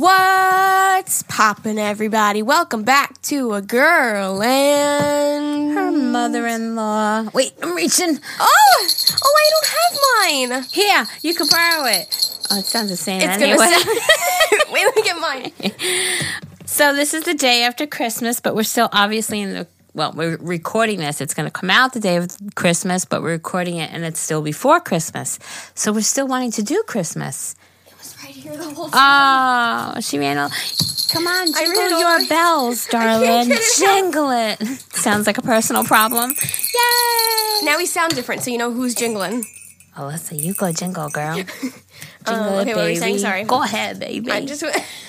What's poppin', everybody? Welcome back to a girl and Her mother-in-law. Wait, I'm reaching. Oh, oh, I don't have mine. Here, you can borrow it. Oh, it sounds the same It's anyway. gonna. Sound- Wait, let me get mine. so this is the day after Christmas, but we're still obviously in the. Well, we're recording this. It's going to come out the day of Christmas, but we're recording it, and it's still before Christmas. So we're still wanting to do Christmas. It here the whole Oh, she ran all. Come on, I jingle ran your over. bells, darling. get it out. jingle it. Sounds like a personal problem. Yay! Now we sound different, so you know who's jingling. Alyssa, you go jingle, girl. Jingle um, it, okay, what were you saying? Sorry. Go ahead, baby. I just.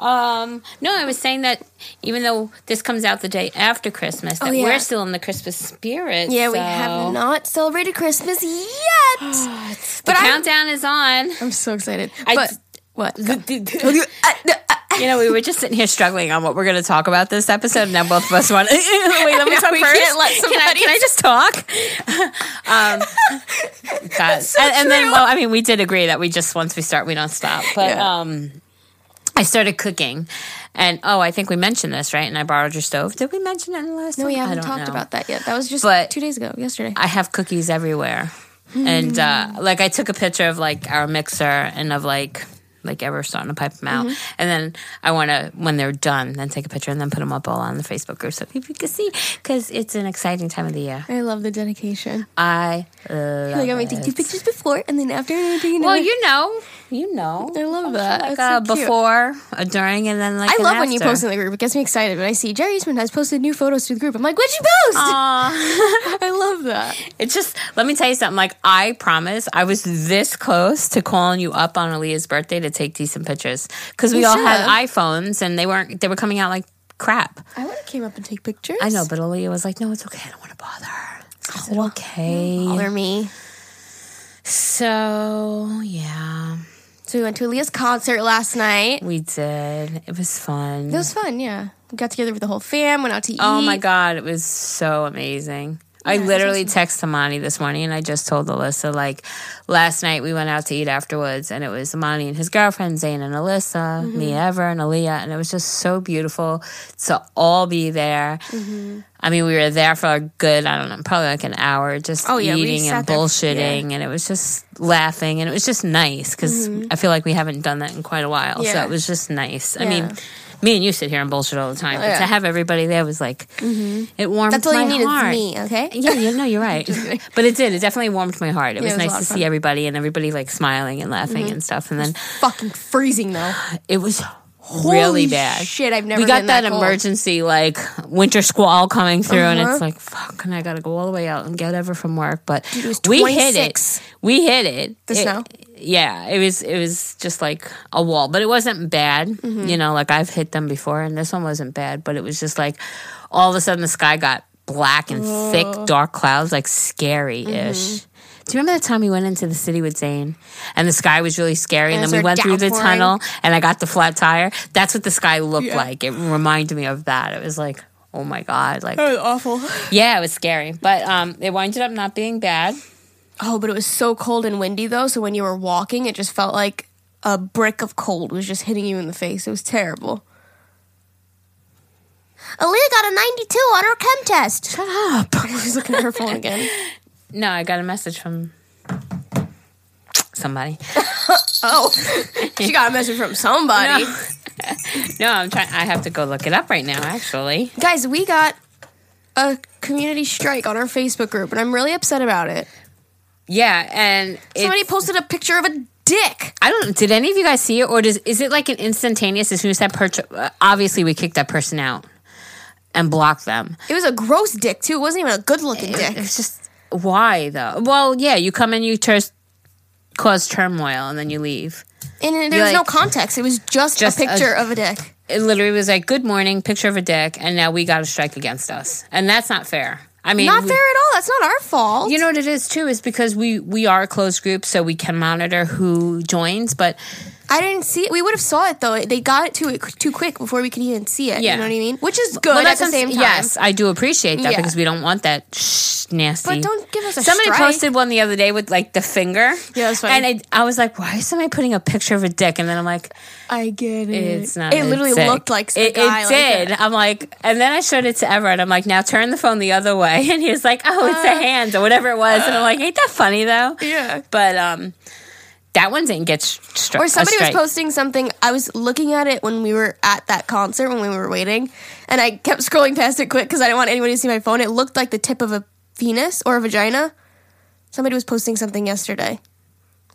Um, no, I was saying that even though this comes out the day after Christmas, that Oh, yeah. we're still in the Christmas spirit. Yeah, we have not celebrated Christmas yet. The but I'm, countdown is on. I'm so excited. I- but what? you know, we were just sitting here struggling on what we're going to talk about this episode, and now both of us want. Wait, let me No, talk we first. can't let can, I, can I just talk? um, God. and, and then, well, I mean, we did agree that we just once we start, we don't stop. But Yeah. um, I started cooking, and oh, I think we mentioned this, right? And I borrowed your stove. Did we mention it in the last? No, we haven't talked know. about that yet. That was just But- two days ago, yesterday. I have cookies everywhere. And uh, like I took a picture of like our mixer and of like like ever starting to pipe them out. Mm-hmm. And then I want to when they're done, then take a picture and then put them up all on the Facebook group so people can see because it's an exciting time of the year. I love the dedication. I love Like I'm gonna take two pictures before, and then after, I'm Well, another. you know, you know. I love that. Like a so uh, before, a during, and then like I love when you post in the group. It gets me excited when I see Geri Eastman has posted new photos to the group. I'm like, what'd you post? Aw. I love that. It's just let me tell you something. Like I promise, I was this close to calling you up on Aaliyah's birthday to take decent pictures because we You all had iPhones and they weren't. They were coming out like crap. I would have came up and take pictures. I know, but Aaliyah was like, "No, it's okay. I don't want to bother." So I said, "Okay." Bother me. So yeah, So we went to Aaliyah's concert last night. we did. It was fun. It was fun, yeah. We got together with the whole fam, went out to eat. Oh my god, it was so amazing. I Yeah, literally texted Amani this morning and I just told Alyssa like last night we went out to eat afterwards and it was Amani and his girlfriend Zane and Alyssa, Mm-hmm. me, Ever, and Aaliyah and it was just so beautiful to all be there. Mm-hmm. I mean, we were there for a good, I don't know, probably like an hour just Oh, yeah, eating and there- bullshitting and it was just laughing and it was just nice because I feel like we haven't done that in quite a while. So Mm-hmm. It was just nice. I mean, me and you sit here and bullshit all the time, but Yeah. to have everybody there was like, it warmed That's all my you need heart. me, okay? Yeah, you know, you're right. but it did. It definitely warmed my heart. It was it was nice to see everybody and everybody like smiling and laughing and stuff. And then Fucking freezing though. it was really Holy bad. Shit, I've never we got that, that emergency like winter squall coming through, and Uh-huh. it's like fuck, and I got to go all the way out and get ever from work. But it was we hit it. We hit it. The It- snow? Yeah, it was. It was just like a wall, but it wasn't bad. Mm-hmm. You know, like I've hit them before, and this one wasn't bad. But it was just like all of a sudden the sky got black and thick, dark clouds, like scary ish. Mm-hmm. Do you remember the time we went into the city with Zane and the sky was really scary and, And then we went through the tunnel and I got the flat tire? That's what the sky looked Yeah. like. It reminded me of that. It was like, oh my God. Like, That was awful. yeah, it was scary. But um, it winded up not being bad. Oh, but it was so cold and windy though, so when you were walking, it just felt like a brick of cold was just hitting you in the face. It was terrible. Aaliyah got a 92 on her chem test. Shut up. She's looking at her phone again. No, I got a message from somebody. Oh, she got a message from somebody. No. No, I'm trying. I have to go look it up right now, actually. Guys, we got a community strike on our Facebook group, and I'm really upset about it. Yeah, and Somebody posted a picture of a dick. I don't. Did any of you guys see it, or does is it like an instantaneous? As soon as that person, obviously, we kicked that person out and blocked them. It was a gross dick too. It wasn't even a good looking It- dick. It's just why though? Well, yeah, you come in, you tur- cause turmoil, and then you leave. And there You're was no context. It was just, Just a a- picture of a dick. It literally was like, "Good morning," picture of a dick, and now we got a strike against us, and that's not fair. I mean, Not we- fair at all. That's not our fault. You know what it is too is because we we are a closed group, so we can monitor who joins. But I didn't see it. We would have saw it though. They got it too too quick before we could even see it. Yeah. You know what I mean? Which is good Well, at the same time. Yes, I do appreciate that Yeah. because we don't want that shh, nasty. But don't give us a Somebody strike. posted one the other day with like the finger. Yeah, that's funny. And I, I was like, why is somebody putting a picture of a dick? And then I'm like, I get it. it's not. It literally dick. looked like it, guy it did. that. I'm like, and then I showed it to Everett. I'm like, now turn the phone the other way. And he was like, oh, it's Uh. a hand or whatever it was. And I'm like, ain't that funny though? Yeah. But um, that one didn't get struck. Or somebody was posting something. I was looking at it when we were at that concert when we were waiting, and I kept scrolling past it quick because I didn't want anybody to see my phone. It looked like the tip of a penis or a vagina. Somebody was posting something yesterday,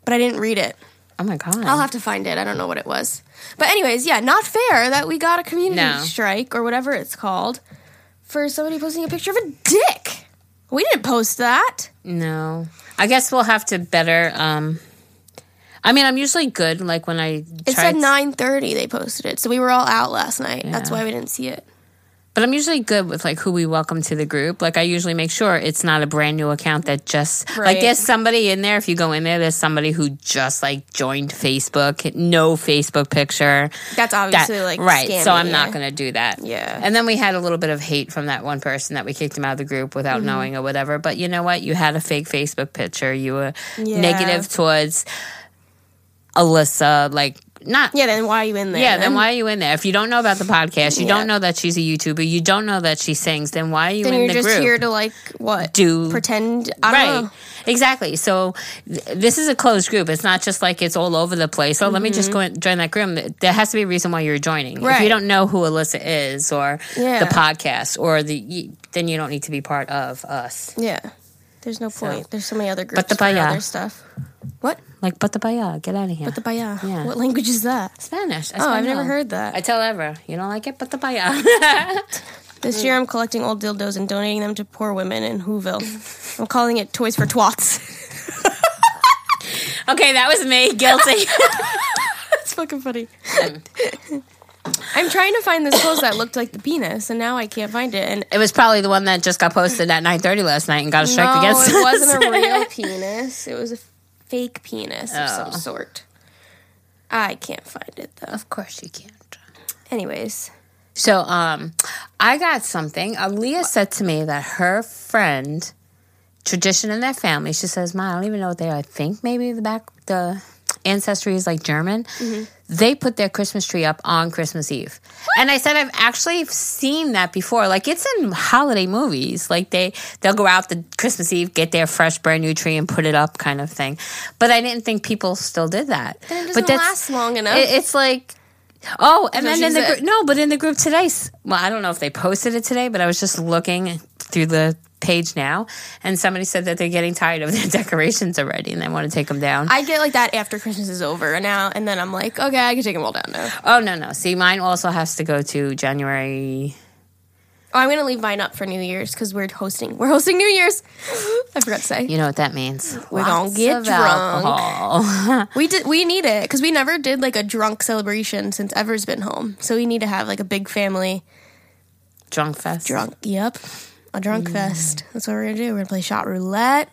but I didn't read it. Oh my god. I'll have to find it. I don't know what it was. But anyways, yeah, not fair that we got a community No. strike or whatever it's called for somebody posting a picture of a dick. We didn't post that. No. I guess we'll have to better um I mean, I'm usually good like when I It said nine thirty. They posted it, so we were all out last night. That's why we didn't see it. But I'm usually good with like who we welcome to the group. Like I usually make sure it's not a brand new account that just like Right. there's somebody in there. If you go in there, there's somebody who just like joined Facebook, no Facebook picture. That's That- obviously like right. scammy, so I'm yeah. not going to do that. Yeah. And then we had a little bit of hate from that one person that we kicked him out of the group without Mm-hmm. knowing or whatever. But you know what? You had a fake Facebook picture. You were Yeah. negative towards Alyssa. Like not Yeah, then why are you in there? yeah, then why are you in there? If you don't know about the podcast, you Yeah. don't know that she's a YouTuber, you don't know that she sings, then why are you Then in you're the just group? here to like what? Do- pretend? I don't right. know. Exactly. So th- this is a closed group. It's not just like it's all over the place. So let me just go and join that group. There has to be a reason why you're joining. If Mm-hmm. You don't know who Alyssa is or Yeah. the podcast or the y- then you don't need to be part of us. Yeah, there's no point. There's so many other groups But the for baya. other stuff. What? Like but the baya, get out of here. But the baya. Yeah. What language is that? Spanish. Oh, I've never heard that. I tell Ever, you don't like it, but the baya. This year, I'm collecting old dildos and donating them to poor women in Whoville. I'm calling it Toys for Twats. okay, that was me. Guilty. That's fucking funny. Hmm. I'm trying to find this post that looked like the penis, and now I can't find it. And It was probably the one that just got posted at 9:30 last night and got a strike no, against it us. wasn't a real penis. It was a fake penis of some Oh. sort. I can't find it though. Of course you can't. Anyways, So, um, I got something. Aaliyah said to me that her friend, tradition in their family, she says, "Ma, I don't even know what they are. I think maybe the back the ancestry is like German. Mm-hmm. They put their Christmas tree up on Christmas Eve, and I said I've actually seen that before. Like it's in holiday movies. Like they they'll go out the Christmas Eve, get their fresh brand new tree, and put it up, kind of thing. But I didn't think people still did that. Then it but doesn't last long enough. it- it's like. Oh, and then in the group, no, but in the group today, well, I don't know if they posted it today, but I was just looking through the page now, and somebody said that they're getting tired of their decorations already and they want to take them down. I get like that after Christmas is over, and now and then I'm like, okay, I can take them all down now. oh no, no. See, mine also has to go to January. Oh, I'm gonna leave mine up for New Year's because we're hosting. We're hosting New Year's. I forgot to say. You know what that means? We're gonna get drunk. We did. We need it because we never did like a drunk celebration since Ever's been home. So we need to have like a big family Drunk fest. drunk. Yep, a drunk fest. That's what we're gonna do. We're gonna play shot roulette.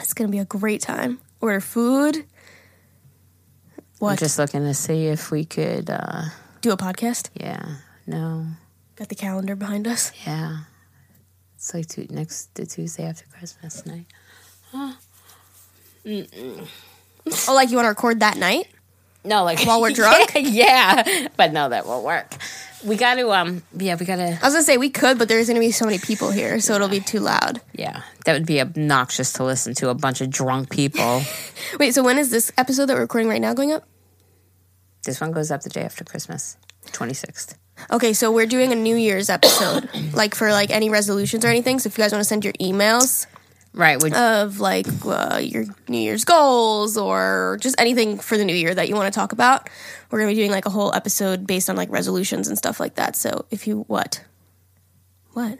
It's gonna be a great time. Order food. What? I'm just looking to see if we could. uh do a podcast. Yeah. No. Got the calendar behind us. Yeah. It's like tu- next the Tuesday after Christmas night. Oh, like you want to record that night? No, like While we're drunk? yeah, but no, that won't work. We got to, um, yeah, we got to, I was gonna say we could, but there's gonna be so many people here, so it'll be too loud. yeah, that would be obnoxious to listen to a bunch of drunk people. Wait, so when is this episode that we're recording right now going up? this one goes up the day after Christmas, twenty sixth. Okay, so we're doing a New Year's episode, like for like any resolutions or anything. So if you guys want to send your emails Right. Would, of like uh, your New Year's goals or just anything for the new year that you want to talk about, we're gonna be doing like a whole episode based on like resolutions and stuff like that. So if you what, what?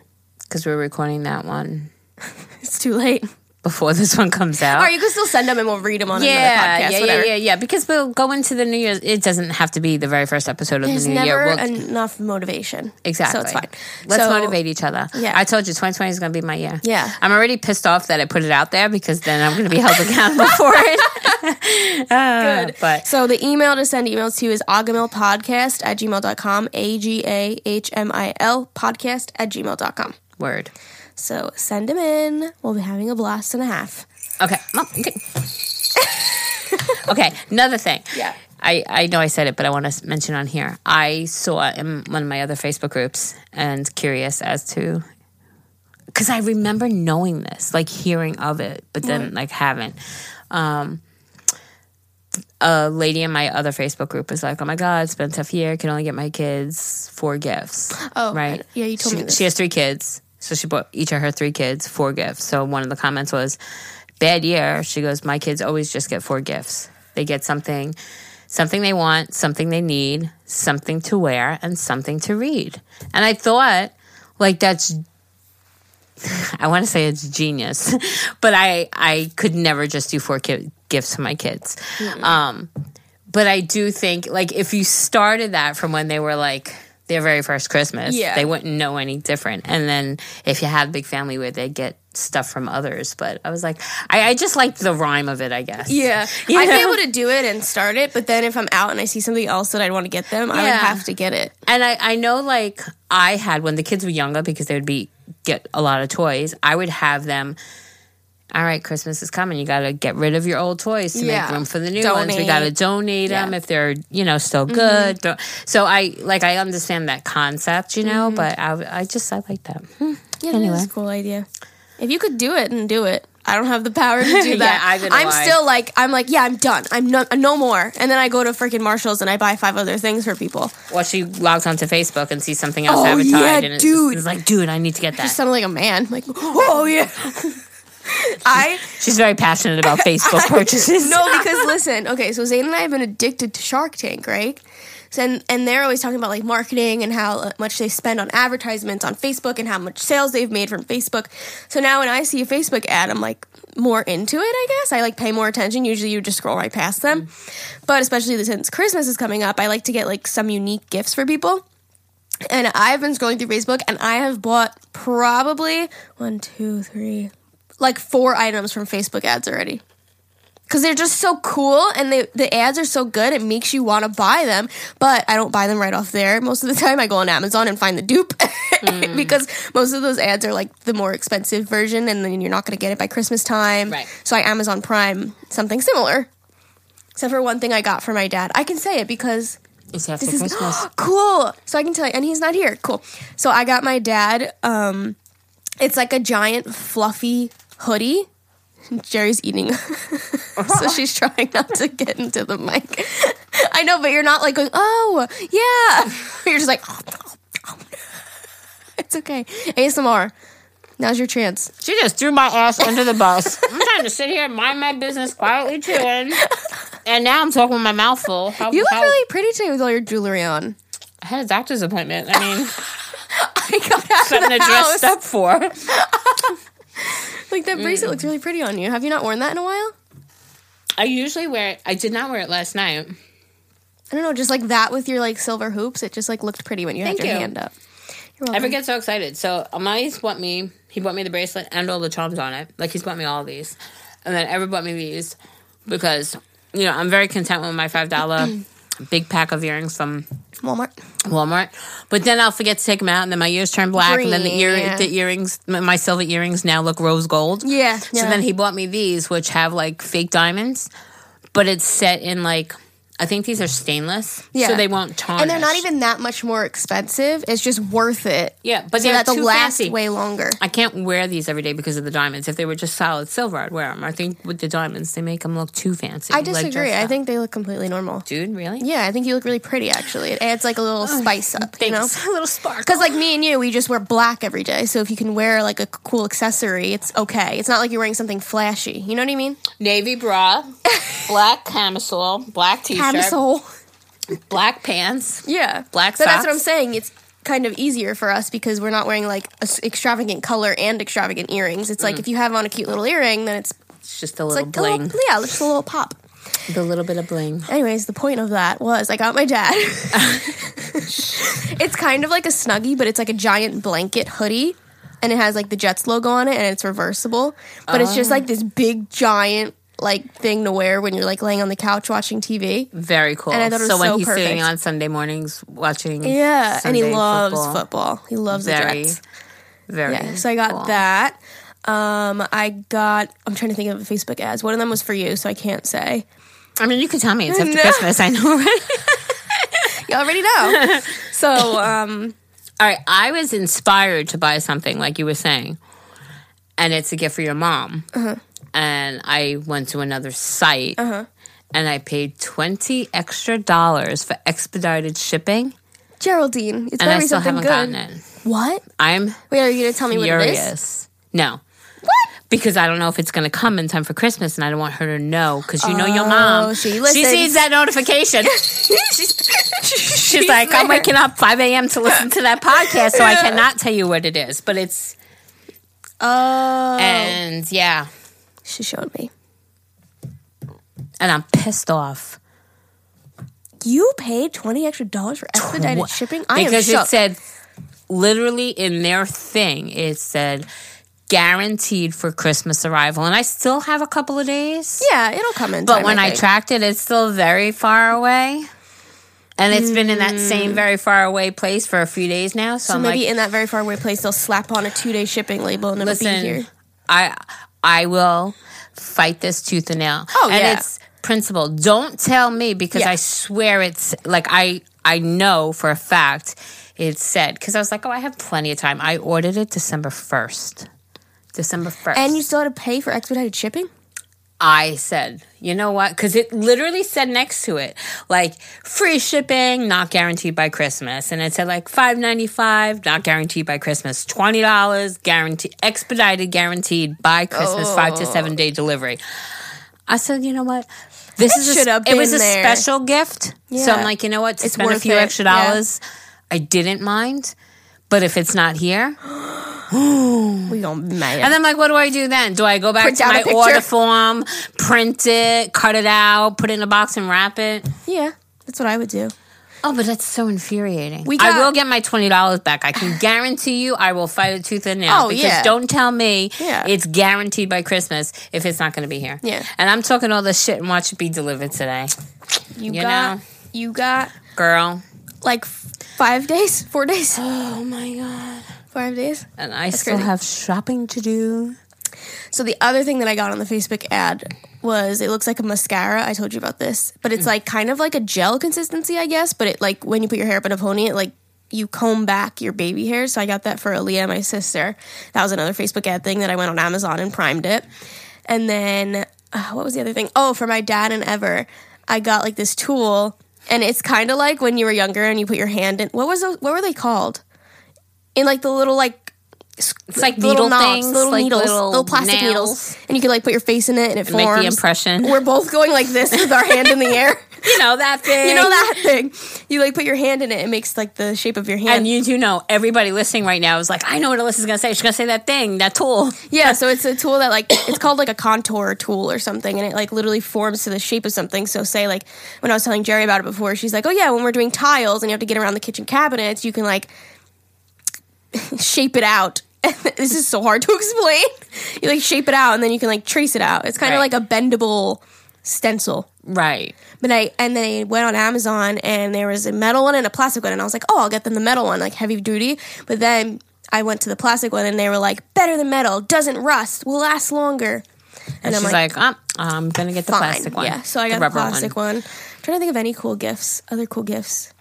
because we're recording that one It's too late. Before this one comes out. Right, you can still send them and we'll read them on yeah, another podcast. yeah, yeah, whatever. yeah, yeah. Because we'll go into the New Year's. It doesn't have to be the very first episode of There's the New Year. We'll, enough motivation. exactly. So it's fine. Let's So- motivate each other. Yeah. I told you 2020 is going to be my year. Yeah. I'm already pissed off that I put it out there because then I'm going to be held accountable for it. Uh, Good. But So the email to send emails to is agahmilpodcast at gmail.com. A G A H M I L podcast at gmail.com. word. So send them in. We'll be having a blast and a half. Okay. Okay. okay. Another thing. Yeah. I, I know I said it, but I want to mention on here. I saw in one of my other Facebook groups and curious as to because I remember knowing this, like hearing of it, but then like haven't. Um, a lady in my other Facebook group was like, "Oh my God, it's been a tough year. Can only get my kids four gifts." Oh, right. yeah, you told she, me this. She has three kids, so she bought each of her three kids four gifts. So one of the comments was, "Bad year." She goes, "My kids always just get four gifts. They get something." Something they want, something they need, something to wear, and something to read. And I thought, like, that's I want to say it's genius, but I I could never just do four ki- gifts to my kids. Um, but I do think like if you started that from when they were like their very first Christmas, Yeah. they wouldn't know any different. And then if you had a big family where they get stuff from others, but I was like, I, I just liked the rhyme of it. I guess. Yeah. You I'd be able to do it and start it, but then if I'm out and I see something else that I'd want to get them, I would have to get it. And I, I know like I had when the kids were younger because they would be get a lot of toys, I would have them all right, Christmas is coming. You got to get rid of your old toys to Yeah. make room for the new ones. We got to donate them if they're, you know, still good. Don't- So I like I understand that concept, you know, but I, I just I like that. Hmm. Yeah, Anyway. that's a cool idea. If you could do it, and do it. I don't have the power to do that. I'm I. still like, I'm like, yeah, I'm done. I'm no, no more. And then I go to freaking Marshalls and I buy five other things for people. Well, she logs onto Facebook and sees something else Oh, advertised, yeah, and it's, dude. it's like, dude, I need to get that. Just sound like a man. Like, oh yeah. I She's very passionate about Facebook purchases. no, because listen, okay, so Zane and I have been addicted to Shark Tank, right? So, and, and they're always talking about like marketing and how uh, much they spend on advertisements on Facebook and how much sales they've made from Facebook. So now when I see a Facebook ad, I'm like more into it, I guess. I like pay more attention. Usually you just scroll right past them. But especially since Christmas is coming up, I like to get like some unique gifts for people. And I've been scrolling through Facebook and I have bought probably one, two, three, like four items from Facebook ads already. Because they're just so cool and they, the ads are so good, it makes you want to buy them. But I don't buy them right off there. Most of the time, I go on Amazon and find the dupe because most of those ads are like the more expensive version and then you're not going to get it by Christmas time. Right. So I Amazon Prime something similar. Except for one thing I got for my dad. I can say it because It's after this is Christmas. cool. So I can tell you, and he's not here. Cool. So I got my dad. Um, it's like a giant fluffy hoodie. Geri's eating, so she's trying not to get into the mic. I know, but you're not like going, oh yeah. You're just like, oh it's okay. ASMR. Now's your chance. She just threw my ass under the bus. I'm trying to sit here and mind my business, quietly chewing, and now I'm talking with my mouth full. How, You look how- really pretty today with all your jewelry on. I had a doctor's appointment. I mean, I got out something of to the dress up for. Like that bracelet looks really pretty on you. Have you not worn that in a while? I usually wear it. I did not wear it last night. I don't know, just like that with your like silver hoops. It just like looked pretty when you Thank had your you. hand up. You're I welcome. ever get so excited. So Amani's bought me. He bought me the bracelet and all the charms on it. Like he's bought me all these, and then Ever bought me these because you know I'm very content with my five dollar big pack of earrings from Walmart. Walmart. But then I'll forget to take them out, and then my ears turn black, and then the ear yeah. the earrings, my silver earrings now look rose gold. Yeah. So then he bought me these, which have like fake diamonds, but it's set in like I think these are stainless, Yeah. so they won't tarnish. and they're not even that much more expensive. It's just worth it. yeah, but So they're that they'll too last fancy. way longer. I can't wear these every day because of the diamonds. If they were just solid silver, I'd wear them. I think with the diamonds, they make them look too fancy. I disagree. dressed I think they look completely normal. dude, really? Yeah, I think you look really pretty. Actually, it adds like a little spice up. You know. Thanks. a little spark. Because like me and you, we just wear black every day. So if you can wear like a cool accessory, it's okay. It's not like you're wearing something flashy. You know what I mean? navy bra, black camisole, black t-shirt, Camisole. black pants. Yeah. Black So that's what I'm saying. It's kind of easier for us because we're not wearing like a s extravagant color and extravagant earrings. It's like mm. if you have on a cute little earring, then it's, It's just a it's little like a bling. little, yeah, just a little pop. The little bit of bling. Anyways, the point of that was I got my dad. it's kind of like a snuggie, but it's like a giant blanket hoodie, and it has like the Jets logo on it, and it's reversible. But it's just like oh. this big giant like thing to wear when you're like laying on the couch watching TV. Very cool. And I thought it was so when so he's sitting on Sunday mornings watching, Yeah, and he loves football, football. He loves Very, the Jets. very. Yeah, so I got cool. that. Um, I got. I'm trying to think of a Facebook ads. One of them was for you, so I can't say. I mean, you can tell me it's after No. Christmas. I know, right? You already know. so, um, All right, I was inspired to buy something like you were saying, and it's a gift for your mom. Uh-huh. And I went to another site, uh-huh. and I paid twenty extra dollars for expedited shipping, Geraldine, it's and I still something haven't good. gotten it. What? I'm Wait, are you gonna tell me what it is? No, What? because I don't know if it's going to come in time for Christmas, and I don't want her to know because you know your Oh, mom. she she sees that notification. She's like, I'm waking up 5 a.m. to listen to that podcast, so I cannot tell you what it is. But it's Oh, and yeah, she showed me. and I'm pissed off You paid twenty extra dollars for expedited Tw- shipping. I because am shook. it said literally in their thing it said guaranteed for Christmas arrival, and I still have a couple of days. yeah, it'll come in. But time, when I, think. tracked it, it's still very far away. And it's been in that same mm. very far away place for a few days now. So, so I'm maybe like, in that very far away place, they'll slap on a two day shipping label and it'll be here. I I will fight this tooth and nail. Oh, and yeah. it's principle. Don't tell me because Yeah. I swear it's like I I know for a fact it said because I was like, oh, I have plenty of time. I ordered it December first. December first. And you still had to pay for expedited shipping. I said, you know what? Because it literally said next to it, like free shipping, not guaranteed by Christmas, and it said like five ninety five, not guaranteed by Christmas, twenty dollars, guaranteed, expedited, guaranteed by Christmas, five to seven oh. day delivery. I said, you know what? This It is a, it was a there. special gift, yeah. so I'm like, you know what? To It's spend a few it, extra yeah. dollars, I didn't mind. But if it's not here, We gonna be and I'm like, what do I do then? Do I go back Print to my order form, print it, cut it out, put it in a box and wrap it? yeah, that's what I would do. Oh, but that's so infuriating. We I will get my twenty dollars back. I can guarantee you, I will fight a tooth and nail. Oh, because yeah. don't tell me Yeah. it's guaranteed by Christmas if it's not going to be here. Yeah. and I'm talking all this shit and watch it be delivered today, You, You got know? you got girl. like five days, four days, Oh my god! five days. And I still crazy. have shopping to do. So the other thing that I got on the Facebook ad was it looks like a mascara. I told you about this, but it's like kind of like a gel consistency, I guess. But it like when you put your hair up in a pony, it like you comb back your baby hair. So I got that for Aaliyah, my sister. That was another Facebook ad thing that I went on Amazon and primed it. And then uh, what was the other thing? Oh, for my dad and Ever, I got like this tool, and it's kind of like when you were younger and you put your hand in. What was those, what were they called? In like the little like It's like needle knobs, things, little like needles, little, little, plastic nails. needles, and you can like put your face in it and it Make forms. the impression. We're both going like this with our hand in the air. You know that thing. You know that thing? You like put your hand in it, it makes like the shape of your hand. And you do know everybody listening right now is like, I know what Alyssa's gonna say. She's gonna say that thing, that tool. yeah, so it's a tool that like it's called like a contour tool or something, and it like literally forms to the shape of something. So say like when I was telling Geri about it before, she's like, "Oh yeah, when we're doing tiles and you have to get around the kitchen cabinets, you can like shape it out." this is so hard to explain. You like shape it out and then you can like trace it out. It's kind of Right. like a bendable stencil. Right. But I and then I went on Amazon and there was a metal one and a plastic one and I was like, oh, I'll get them the metal one, like heavy duty. But then I went to the plastic one and they were like, better than metal, doesn't rust, will last longer. And, I'm she's like, like, oh, I'm gonna get the Fine, plastic one. yeah. So I got the, rubber plastic one. I'm trying to think of any cool gifts, other cool gifts.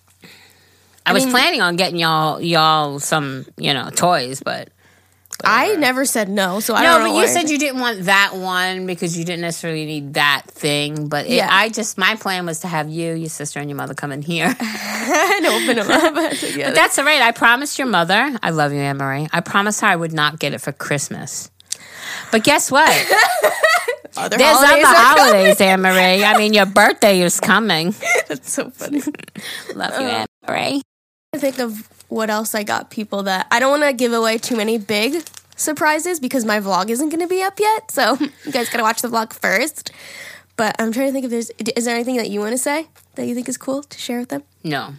I, was mean- planning on getting y'all y'all some, you know, toys, but I never said no, so I no, don't know. No, but you why- said you didn't want that one because you didn't necessarily need that thing. But it, Yeah. I just my plan was to have you, your sister, and your mother come in here. and open them up together. That's all right. I promised your mother. I love you, Anne Marie. I promised her I would not get it for Christmas. But guess what? Other There's holidays other are holidays, Anne Marie. I mean, your birthday is coming. That's so funny. Love you, Anne Marie. I think of what else I got people that I don't want to give away too many big surprises because my vlog isn't going to be up yet. So you guys got to watch the vlog first. But I'm trying to think if there's is there anything that you want to say that you think is cool to share with them? No.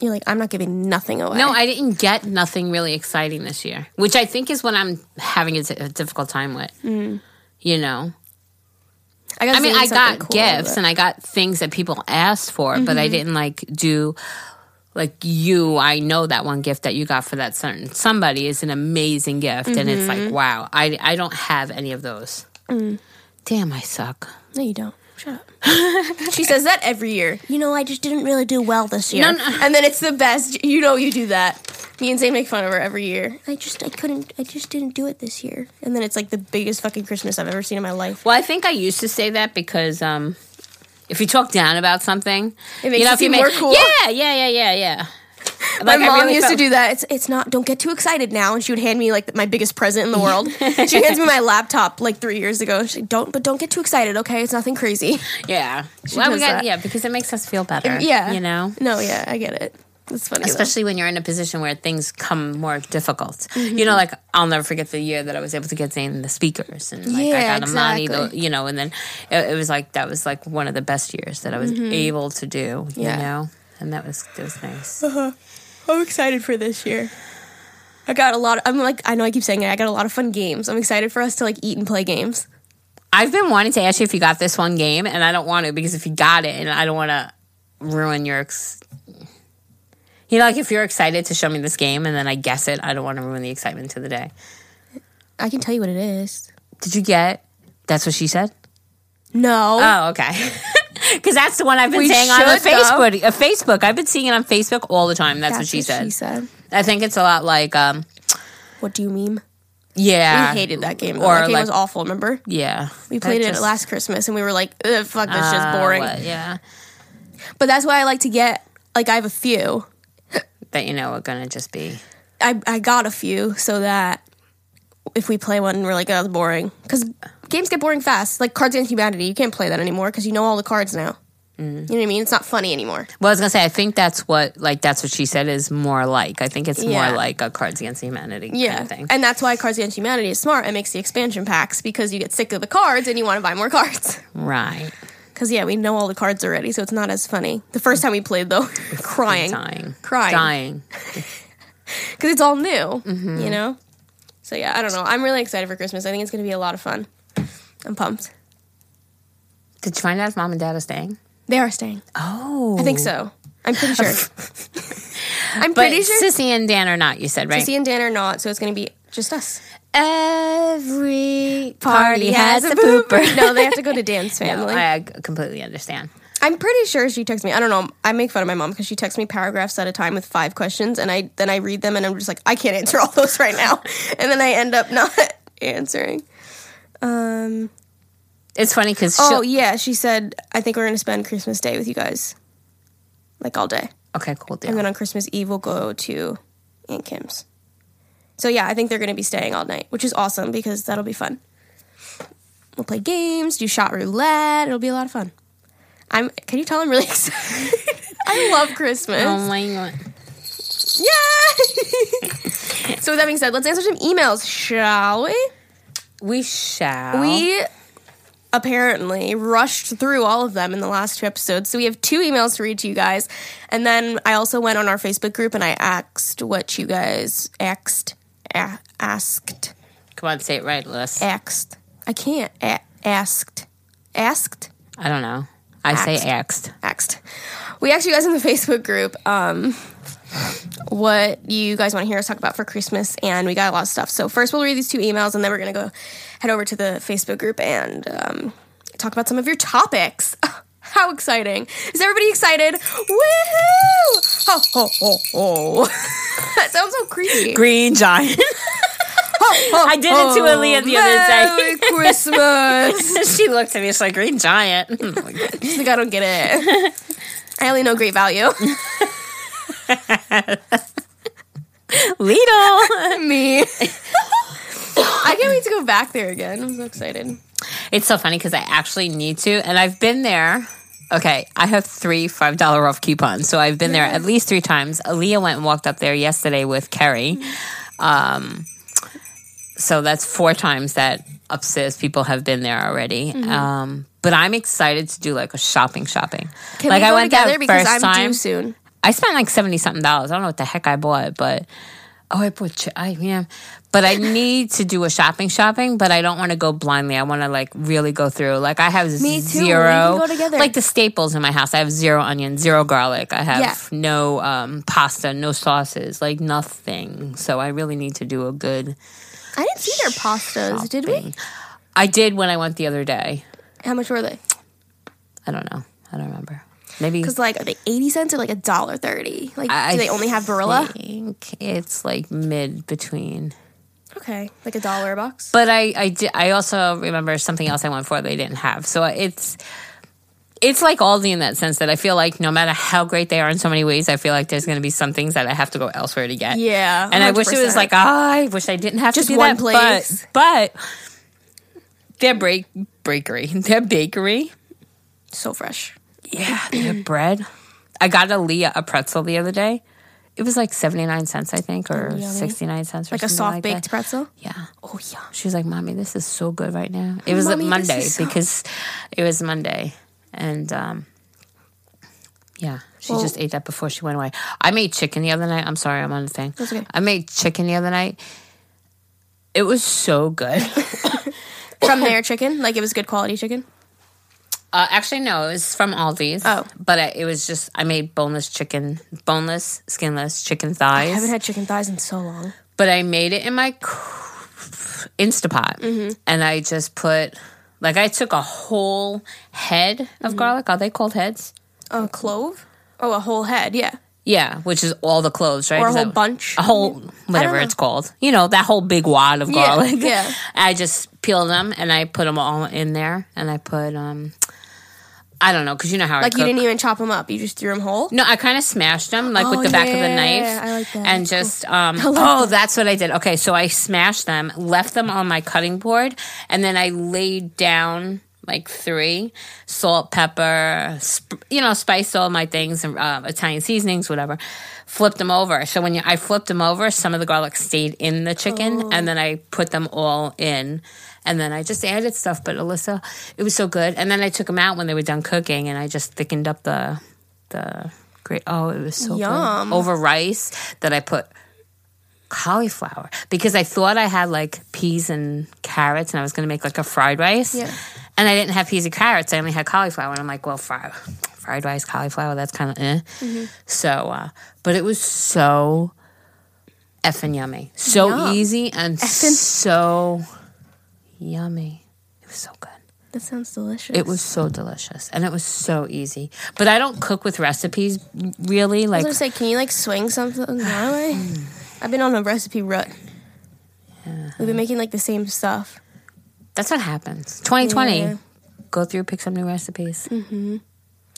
You're like, I'm not giving nothing away. No, I didn't get nothing really exciting this year, which I think is what I'm having a, a difficult time with. Mm. You know, I, I mean, I got cool, gifts but- and I got things that people asked for, but I mm-hmm. didn't like do like you. I know that one gift that you got for that certain somebody is an amazing gift, and it's like wow. I I don't have any of those. Damn, I suck. No, you don't. Shut up. she says that every year. You know, I just didn't really do well this year. No, no. And then it's the best. You know, you do that. Me and Zay make fun of her every year. I just, I couldn't, I just didn't do it this year. And then it's like the biggest fucking Christmas I've ever seen in my life. Well, I think I used to say that because um, if you talk down about something, It makes you know, it you make, more cool. Yeah, yeah, yeah, yeah, yeah. My Like, I mom really used to do that. It's it's not. Don't get too excited now. And she would hand me like my biggest present in the world. she hands me my laptop like three years ago. She don't, but don't get too excited. Okay, it's nothing crazy. Yeah, well, we got, that. yeah, because it makes us feel better. Yeah, you know. No, yeah, I get it. It's funny, though. especially when you're in a position where things come more difficult. Mm-hmm. You know, like I'll never forget the year that I was able to get Zane the speakers, and like I Yeah, got Amani, the, you know, and then it, it was like that was like one of the best years that I was able to do. You Mm-hmm. Yeah. know, and that was that was nice. I'm excited for this year. I got a lot. Of, I'm like, I know I keep saying it. I got a lot of fun games. I'm excited for us to like eat and play games. I've been wanting to ask you if you got this one game, and I don't want to because if you got it, and I don't want to ruin your. Ex- you know, like if you're excited to show me this game and then I guess it, I don't want to ruin the excitement to the day. I can tell you what it is. Did you get? That's what she said. No, Oh, okay. Because that's the one I've been We saying on should, though. Facebook. Uh, Facebook. I've been seeing it on Facebook all the time. That's, what she said. She said. I think it's a lot like, um, What do you mean? yeah, we hated that game. Though. or that game like- was awful. Remember? yeah. We played That it last Christmas, and we were like, "Fuck, this is uh, just boring." what, yeah, But that's why I like to get like I have a few. That you know are gonna just be. I I got a few so that if we play one, we're like, "Oh, it's boring." Because games get boring fast. Like Cards Against Humanity, you can't play that anymore because you know all the cards now. Mm. You know what I mean? It's not funny anymore. Well, I was gonna say, I think that's what like that's what she said is more like. I think it's Yeah. more like a Cards Against Humanity Yeah, kind of thing. and that's why Cards Against Humanity is smart. It makes the expansion packs because you get sick of the cards and you want to buy more cards. right, Because yeah, we know all the cards already, so it's not as funny. The first time we played though, crying, dying, crying, dying. because it's all new. Mm-hmm. You know. So yeah, I don't know. I'm really excited for Christmas. I think it's going to be a lot of fun. I'm pumped. Did you find out if mom and dad are staying? They are staying. Oh, I think so. I'm pretty sure. I'm But pretty sure. Sissy and Dan are not. You said right. Sissy and Dan are not, so it's going to be just us. Every party has a pooper. no, they have to go to Dan's family. I completely understand. I'm pretty sure she texts me. I don't know. I make fun of my mom because she texts me paragraphs at a time with five questions, and I then I read them, and I'm just like, I can't answer all those right now, and then I end up not answering. Um. It's funny because Oh yeah, she said I think we're gonna spend Christmas Day with you guys, like all day, okay, cool deal. and then on Christmas Eve we'll go to Aunt Kim's. So yeah, I think they're gonna be staying all night, which is awesome because that'll be fun. We'll play games, do shot roulette. It'll be a lot of fun. I'm. Can you tell I'm really excited? I love Christmas. oh my god. Yay! so with that being said, let's answer some emails, shall we? We shall. We apparently rushed through all of them in the last two episodes. So we have two emails to read to you guys. And then I also went on our Facebook group and I asked what you guys asked. A- asked. come on, say it right, Liss. Asked. I can't. A- asked. Asked? I don't know. I say Asked. axed. Asked. We asked you guys in the Facebook group um, what you guys want to hear us talk about for Christmas, and we got a lot of stuff. So first, we'll read these two emails, and then we're gonna go head over to the Facebook group and um, talk about some of your topics. How exciting! Is everybody excited? Woohoo! Ho ho ho ho! that sounds so creepy. Green giant. I did it to oh, Aaliyah the Merry other day. Christmas. she looked at me. She's like, "Green giant." Oh she's like, I don't get it. I only know great value. Lidl. Me. I can't wait to go back there again. I'm so excited. It's so funny because I actually need to, and I've been there Okay, I have three five dollar off coupons, so I've been there at least three times. Aaliyah went and walked up there yesterday with Kerry. Um, so that's four times that upstairs people have been there already. Mm-hmm. Um, but I'm excited to do like a shopping shopping. Can like we go I went together because first I'm time. due soon. I spent like seventy something dollars. I don't know what the heck I bought, but oh, I bought. Ch- I yeah, but I need to do a shopping shopping. But I don't want to go blindly. I want to like really go through. Like I have Me too. Zero. go together. Like the staples in my house. I have zero onion, zero garlic. I have Yeah. no um, pasta, no sauces, like nothing. So I really need to do a good. I didn't see their pastas, did we? I did when I went the other day. How much were they? I don't know. I don't remember. Maybe Because like, are they eighty cents or like a dollar thirty? Like, I do they only have Barilla? I think it's like mid between. Okay, like a dollar a box. But I, I, di- I also remember something else I went for they didn't have. So it's, it's like Aldi in that sense that I feel like no matter how great they are in so many ways, I feel like there's going to be some things that I have to go elsewhere to get. Yeah, and I wish it was like, ah, I wish I didn't have Just to do one that. place. But, but their break bakery, their bakery, so fresh. Yeah, bread. I got Aaliyah a pretzel the other day. It was like seventy nine cents, I think, or yummy. sixty nine cents, or Like a soft like baked that. pretzel. Yeah. Oh yeah. She was like, "Mommy, this is so good right now." It was Mommy, Monday so- because it was Monday, and um, yeah, she Well- just ate that before she went away. I made chicken the other night. I'm sorry, I'm on the thing. Okay. I made chicken the other night. It was so good. From their chicken, like it was good quality chicken. Uh, actually, no, it was from Aldi's. Oh. but I, it was just I made boneless chicken, boneless, skinless chicken thighs. I haven't had chicken thighs in so long. but I made it in my Instapot, Mm-hmm. and I just put like I took a whole head Mm-hmm. of garlic. Are they called heads? A clove? Oh, a whole head. Yeah, Yeah, which is all the cloves, right? or a Is whole that- bunch. a whole whatever it's called. You know that whole big wad of Yeah, garlic. yeah. I just peeled them and I put them all in there, and I put um, I don't know because you know how I Like you didn't even chop them up. You just threw them whole. No, I kind of smashed them like Oh, with the back of the knife. I like that. And just um oh, that. that's what I did. Okay, so I smashed them, left them on my cutting board, and then I laid down like three salt, pepper, sp- you know, spiced all my things and uh, Italian seasonings, whatever. Flipped them over. So when you, I flipped them over, some of the garlic stayed in the chicken, Oh. and then I put them all in. And then I just added stuff, but Alyssa, it was so good. And then I took them out when they were done cooking, and I just thickened up the the great. Oh, it was so Yum. good over rice that I put cauliflower because I thought I had like peas and carrots, and I was going to make like a fried rice. Yeah. And I didn't have peas and carrots. I only had cauliflower, and I'm like, well, fried fried rice, cauliflower, that's kind of eh. Mm-hmm. So, uh, but it was so effing yummy, so Yum. easy, and Effing- so yummy. It was so good. That sounds delicious. It was so delicious and it was so easy. But I don't cook with recipes really. I Like, was gonna say, can you like swing something my way? I've been on a recipe rut. We've been making like the same stuff. that's what happens. 2020, Yeah. go through, pick some new recipes. Mm-hmm.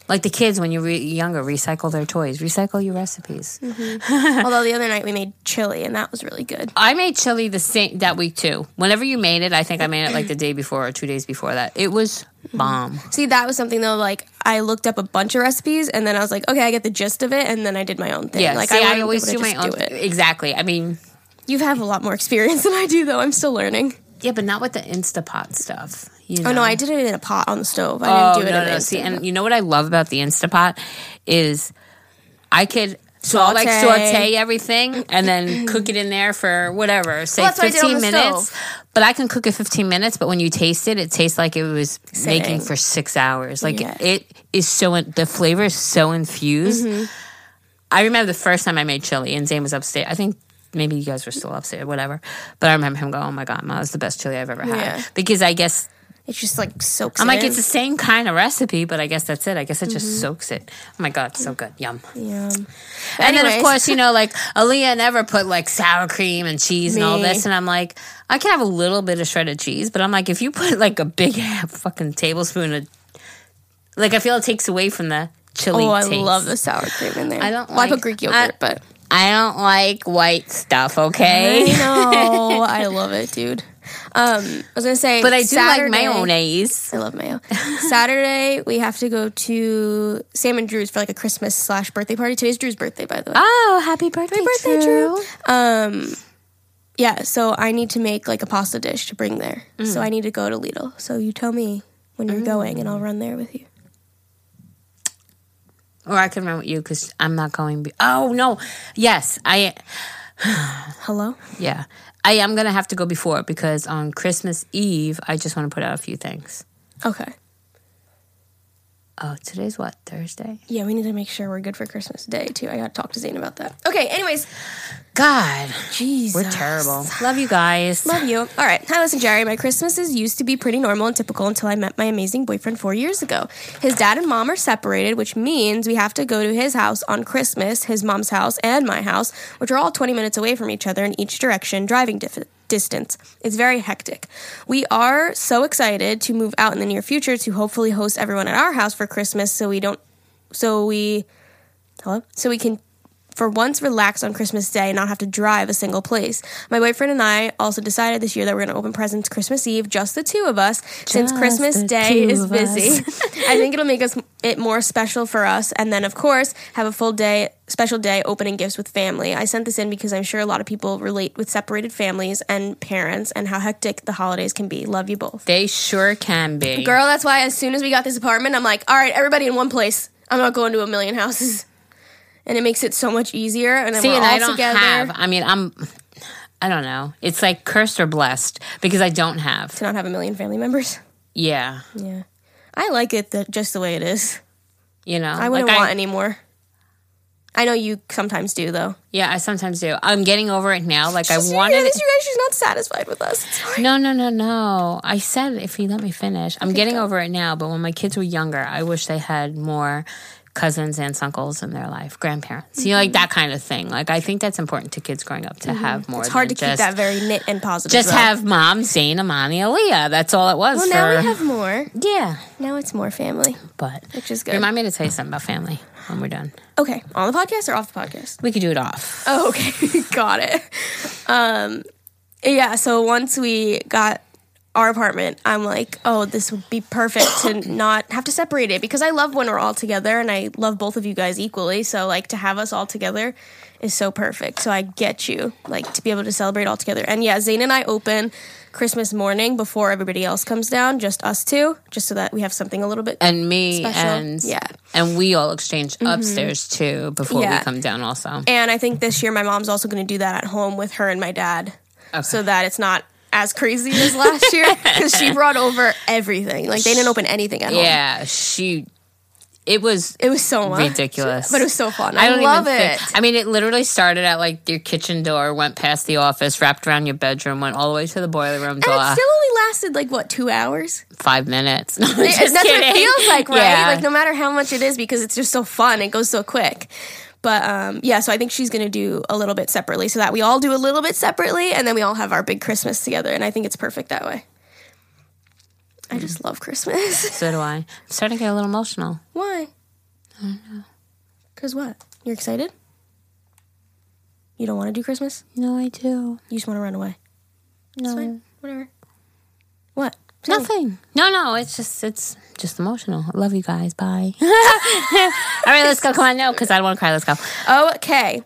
Like the kids when you're re- younger, recycle their toys, recycle your recipes. Mm-hmm. Although the other night we made chili and that was really good. I made chili the same that week too. Whenever you made it, I think I made it like the day before or two days before that. It was bomb. See, that was something though. Like I looked up a bunch of recipes and then I was like, okay, I get the gist of it, and then I did my own thing. Yeah, like see, I, wanted always do my own. Do it. Exactly. I mean, You have a lot more experience than I do, though. I'm still learning. Yeah, but not with the Instapot stuff. You know? Oh no, I did it in a pot on the stove. I Oh didn't do it no, in no. See, and you know what I love about the Instapot is I could. So I'll like Saute. everything and then cook it in there for whatever, say Well, that's what I did on 15 minutes. stove. But I can cook it 15 minutes, but when you taste it, it tastes like it was Sitting. making for six hours. Like it is so, in, the flavor is so infused. Mm-hmm. I remember the first time I made chili and Zane was upstairs. I think maybe you guys were still upstairs, whatever. But I remember him going, oh my God, Ma, it's the best chili I've ever had. Yeah. Because I guess It just like soaks. I'm it like, in. it's the same kind of recipe, but I guess that's it. I guess it just Mm-hmm. soaks it. Oh my god, so good, yum. Yum. And then of course, you know, like Aaliyah never put like sour cream and cheese and all this, and I'm like, I can have a little bit of shredded cheese, but I'm like, if you put like a big fucking tablespoon of, like, I feel it takes away from the chili. Oh, I taste. love the sour cream in there. I don't Well, I like- put Greek yogurt, I- but I don't like white stuff. I Okay. know. I love it, dude. Um, I was gonna say, But I do Saturday, like mayonnaise. I love mayo. Saturday we have to go to Sam and Drew's for like a Christmas slash birthday party. Today's Drew's birthday, by the way. Oh, happy birthday, birthday, Drew. Um, yeah. So I need to make like a pasta dish to bring there. Mm. So I need to go to Lidl. So you tell me when you're going, and I'll run there with you. Or I can run with you because I'm not going. Be- oh no, yes, I. Hello. Yeah, I am gonna have to go before because on Christmas Eve I just want to put out a few things. Okay. Oh, today's what Thursday? Yeah, we need to make sure we're good for Christmas Day too. I got to talk to Zane about that. Okay. Anyways, God, Jesus, we're terrible. Love you guys. Love you. All right. Hi, listen, Geri. My Christmases used to be pretty normal and typical until I met my amazing boyfriend four years ago. His dad and mom are separated, which means we have to go to his house on Christmas, his mom's house, and my house, which are all 20 minutes away from each other in each direction, driving dif- distance. It's very hectic. We are so excited to move out in the near future to hopefully host everyone at our house for Christmas so we don't, so we, hello? So we can for once relax on Christmas Day and not have to drive a single place. My boyfriend and I also decided this year that we're going to open presents Christmas Eve, just the two of us, since Christmas Day is busy. I think it'll make us it more special for us, and then of course have a full day, special day opening gifts with family. I sent this in because I'm sure a lot of people relate with separated families and parents and how hectic the holidays can be. Love you both. They sure can be. Girl, that's why as soon as we got this apartment, I'm like, all right, everybody in one place. I'm not going to a million houses. And it makes it so much easier. And then See, we're and all I don't together. have. I mean, I'm. I don't know. It's like cursed or blessed because I don't have. to not have a million family members. Yeah, Yeah. I like it the, just the way it is. you know. I wouldn't like want any more. I know you sometimes do though. Yeah, I sometimes do. I'm getting over it now. Like I wanted. You guys, you guys, she's not satisfied with us. No, no, no, no. I said if you let me finish. I'm getting over it now, but when my kids were younger, I wish they had more cousins, aunts, uncles in their life, grandparents. You know, like that kind of thing. Like I think that's important to kids growing up to have more. Mm-hmm. It's hard to than keep that very knit and positive. Just have mom, Zane, Amani, Aaliyah. That's all it was Well, for. now we have more. yeah, Now it's more family, but which is good. remind me to tell you something about family when we're done. okay, on the podcast or off the podcast? We could do it off. Oh, okay, got it. Um, yeah. So once we got our apartment, I'm like, oh, this would be perfect to not have to separate it because I love when we're all together and I love both of you guys equally. So like to have us all together is so perfect. So I get you, like to be able to celebrate all together. And yeah, Zane and I open Christmas morning before everybody else comes down, just us two, just so that we have something a little bit. And me Special. and Yeah. Mm-hmm. and we all exchange upstairs too before Yeah. we come down. Also, And I think this year my mom's also going to do that at home with her and my dad, so that it's not as crazy as last year because she brought over everything. Like they didn't open anything at home. yeah, she. It was It was so much ridiculous. but it was so fun. I, don't love it. think- I mean, it literally started at like your kitchen door, went past the office, wrapped around your bedroom, went all the way to the boiler room and door. it still only lasted like what two hours? five minutes. No, It- just that's what it feels like, right? Yeah. Like no matter how much it is, because it's just so fun. It goes so quick. But um, yeah, so I think she's gonna do a little bit separately, so that we all do a little bit separately, and then we all have our big Christmas together. And I think it's perfect that way. I just love Christmas. so do I. I'm starting to get a little emotional. Why? I don't know. Cause what? You're excited? You don't want to do Christmas? No, I do. You just want to run away? It's No, fine. Whatever. What? Nothing. No, no. It's just it's just emotional. I love you guys. Bye. all right, let's go. Come on, no, because I don't want to cry. Let's go. Okay.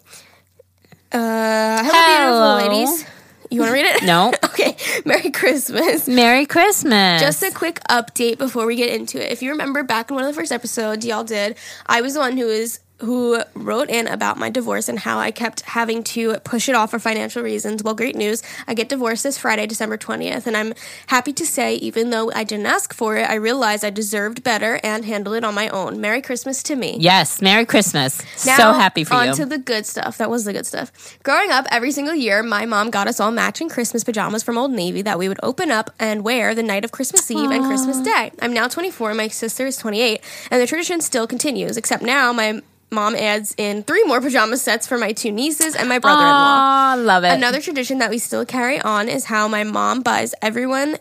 Uh, hello, Hello. beautiful ladies. You want to read it? No. okay. Merry Christmas. Merry Christmas. Just a quick update before we get into it. If you remember back in one of the first episodes y'all did, I was the one who was who wrote in about my divorce and how I kept having to push it off for financial reasons. Well, great news. I get divorced this Friday, December 20th, and I'm happy to say even though I didn't ask for it, I realized I deserved better and handled it on my own. Merry Christmas to me. yes. Merry Christmas. Now, so happy for on you. to the good stuff. That was the good stuff. Growing up, every single year, my mom got us all matching Christmas pajamas from Old Navy that we would open up and wear the night of Christmas Eve and Christmas Day. I'm now 24, my sister is 28, and the tradition still continues, except now my mom adds in three more pajama sets for my two nieces and my brother in law. Aw, love it. Another tradition that we still carry on is how my mom buys everyone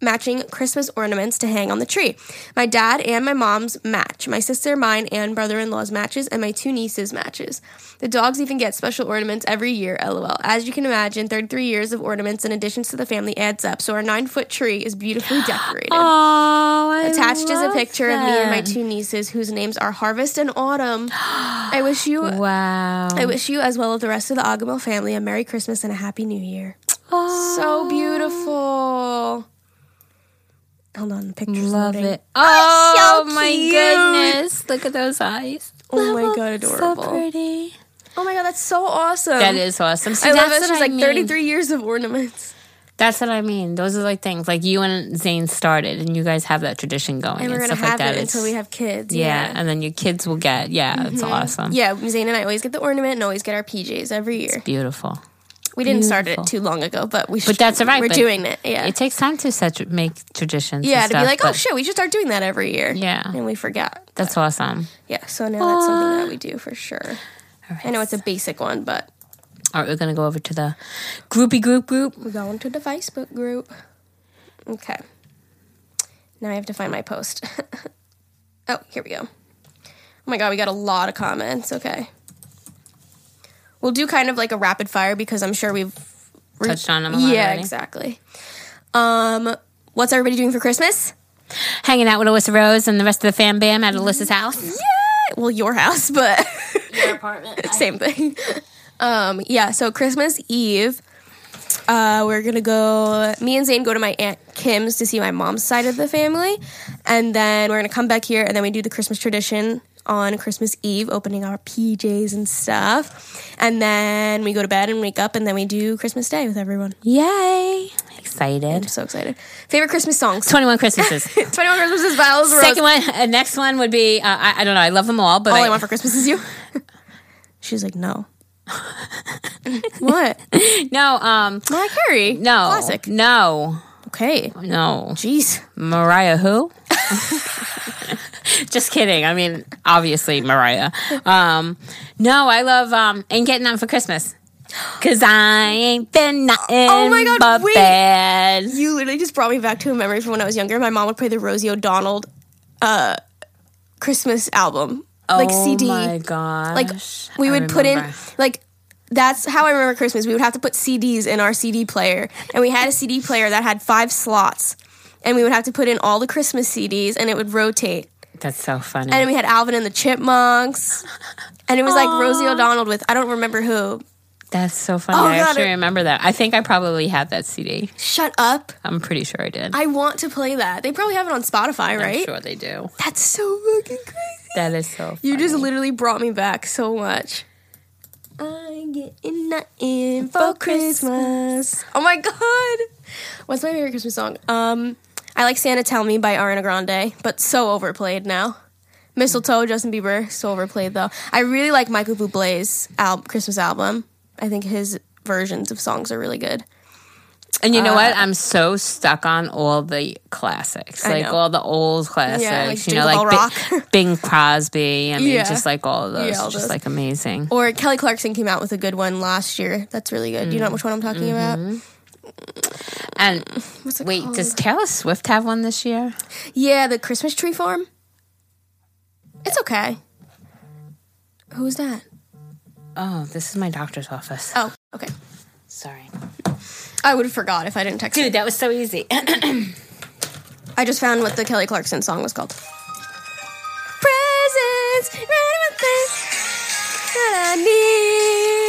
matching Christmas ornaments to hang on the tree. My dad and my mom's match. My sister, mine, and brother in law's matches, and my two nieces' matches. The dogs even get special ornaments every year, lol. As you can imagine, 33 years of ornaments and additions to the family adds up, so our nine foot tree is beautifully decorated. Oh, Attached is a picture of me and my two nieces whose names are Harvest and Autumn. I wish you Wow. I wish you as well as the rest of the Agamo family a Merry Christmas and a Happy New Year. So beautiful. Hold on, the picture's Love loading. it. Oh, so my cute. goodness. Look at those eyes. Oh my god, adorable. So pretty. Oh my god, that's so awesome. That is awesome. See, I love what she's I like mean. 33 years of ornaments. That's what I mean. Those are like things like you and Zane started, and you guys have that tradition going, And we're gonna stuff like that. it until we have kids. yeah, Yeah. Mm-hmm. and then your kids will get. Yeah, it's awesome. Yeah, Zane and I always get the ornament and always get our PJs every year. Beautiful. We didn't start it too long ago, but we should. But that's all right, We're doing it. Yeah. It takes time to set make traditions. yeah, to be like, oh but shit, we should start doing that every year. Yeah. And we forgot. That's awesome. Yeah, so now that's something that ah. we do for sure. I know it's a basic one, but All right, we're gonna go over to the groupie group group. we're going to the Facebook group. Okay. Now I have to find my post. oh, here we go. Oh my god, we got a lot of comments. Okay. We'll do kind of like a rapid fire because I'm sure we've re- Touched on them a lot Yeah, already. exactly. Um, what's everybody doing for Christmas? Hanging out with Alyssa Rose and the rest of the fam bam at Alyssa's house. Yeah, well, your house, but Your apartment. same thing. Um, yeah, so Christmas Eve, uh, we're gonna go. Me and Zane go to my aunt Kim's to see my mom's side of the family, and then we're gonna come back here, and then we do the Christmas tradition on Christmas Eve, opening our PJs and stuff, and then we go to bed and wake up, and then we do Christmas Day with everyone. Yay! Excited. I'm so excited. Favorite Christmas songs? Twenty one Christmases. Twenty One Christmases by Alice. Second one, uh, next one would be uh, I, I don't know. I love them all, but All I, I, want for Christmas is you. She's like, no. what? no, um, Mariah Carey. no, Classic. no, Okay. no. Jeez. Mariah who? Just kidding. I mean, obviously Mariah. Um, no, I love um, ain't getting nothing for Christmas. Cause I ain't been nothing Oh my God, but wait. bad. You literally just brought me back to a memory from when I was younger. My mom would play the Rosie O'Donnell uh, Christmas album, like oh CD. my gosh. like we would put in like that's how I remember Christmas. We would have to put CDs in our CD player, and we had a CD player that had five slots, and we would have to put in all the Christmas CDs, and it would rotate. That's so funny. And then we had Alvin and the Chipmunks, and it was like Rosie O'Donnell with I don't remember who. That's so funny. Oh, I God, actually it- remember that. I think I probably had that CD. Shut up! I'm pretty sure I did. I want to play that. They probably have it on Spotify, right? I'm sure they do. That's so fucking crazy. That is so funny. You just literally brought me back so much. I'm getting nothing for Christmas. Oh my god. What's my favorite Christmas song? Um, I like Santa Tell Me by Ariana Grande, but so overplayed now. Mistletoe, Justin Bieber, so overplayed though. I really like Michael Bublé's al- Christmas album. I think his versions of songs are really good. And you know what? Uh, I'm so stuck on all the classics, I like know. all the old classics. like you know, like Bi- Bing Crosby. I mean, Yeah. just like all of those, Yeah, all just those. like amazing. Or Kelly Clarkson came out with a good one last year. That's really good. Do you know which one I'm talking about? And wait, called? does Taylor Swift have one this year? Yeah, the Christmas tree farm. It's okay. Who's that? Oh, this is my doctor's office. Oh, okay. Sorry, I would have forgot if I didn't text dude, you. that was so easy. I just found what the Kelly Clarkson song was called. Presents, random things that I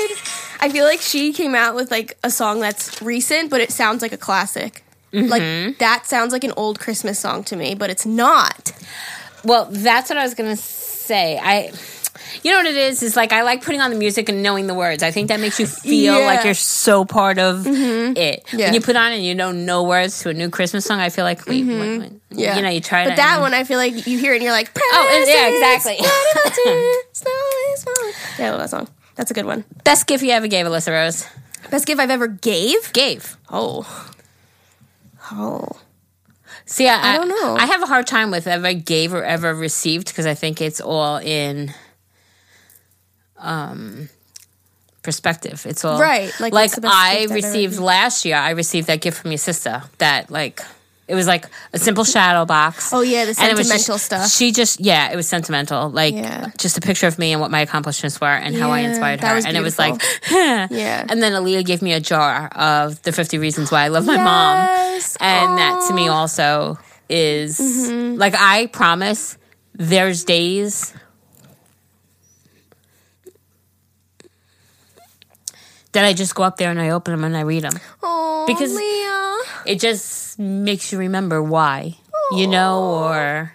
need. I feel like she came out with like a song that's recent, but it sounds like a classic. Like mm-hmm. that sounds like an old Christmas song to me, but it's not. Well, that's what I was gonna say. I, you know what it is? Is like I like putting on the music and knowing the words. I think that makes you feel Yeah. like you're so part of mm-hmm. it. Yeah. When you put on and you know no words to a new Christmas song, I feel like wait, mm-hmm. wait, wait. Yeah. you know, you try But that one, I feel like you hear it and you're like, Oh, yeah, exactly. snow is falling." Yeah, I love that song. That's a good one. best gift you ever gave, Alyssa Rose. Best gift I've ever gave? Gave. Oh. Oh. See, I, I don't know. I have a hard time with ever gave or ever received because I think it's all in um perspective. It's all Right, like, Like what's the best I gift I've ever received last year. I received that gift from your sister. That like It was like a simple shadow box. Oh, yeah, the And it was sentimental just- stuff. She just yeah, it was sentimental. Like Yeah. just a picture of me and what my accomplishments were and how I inspired her. and it was like Yeah. And then Aaliyah gave me a jar of the 50 reasons why I love my mom. Yes. And that to me also is Mm-hmm. like I promise there's days that I just go up there and I open them and I read them. Oh, Because- Leah. It just makes you remember why, you know, or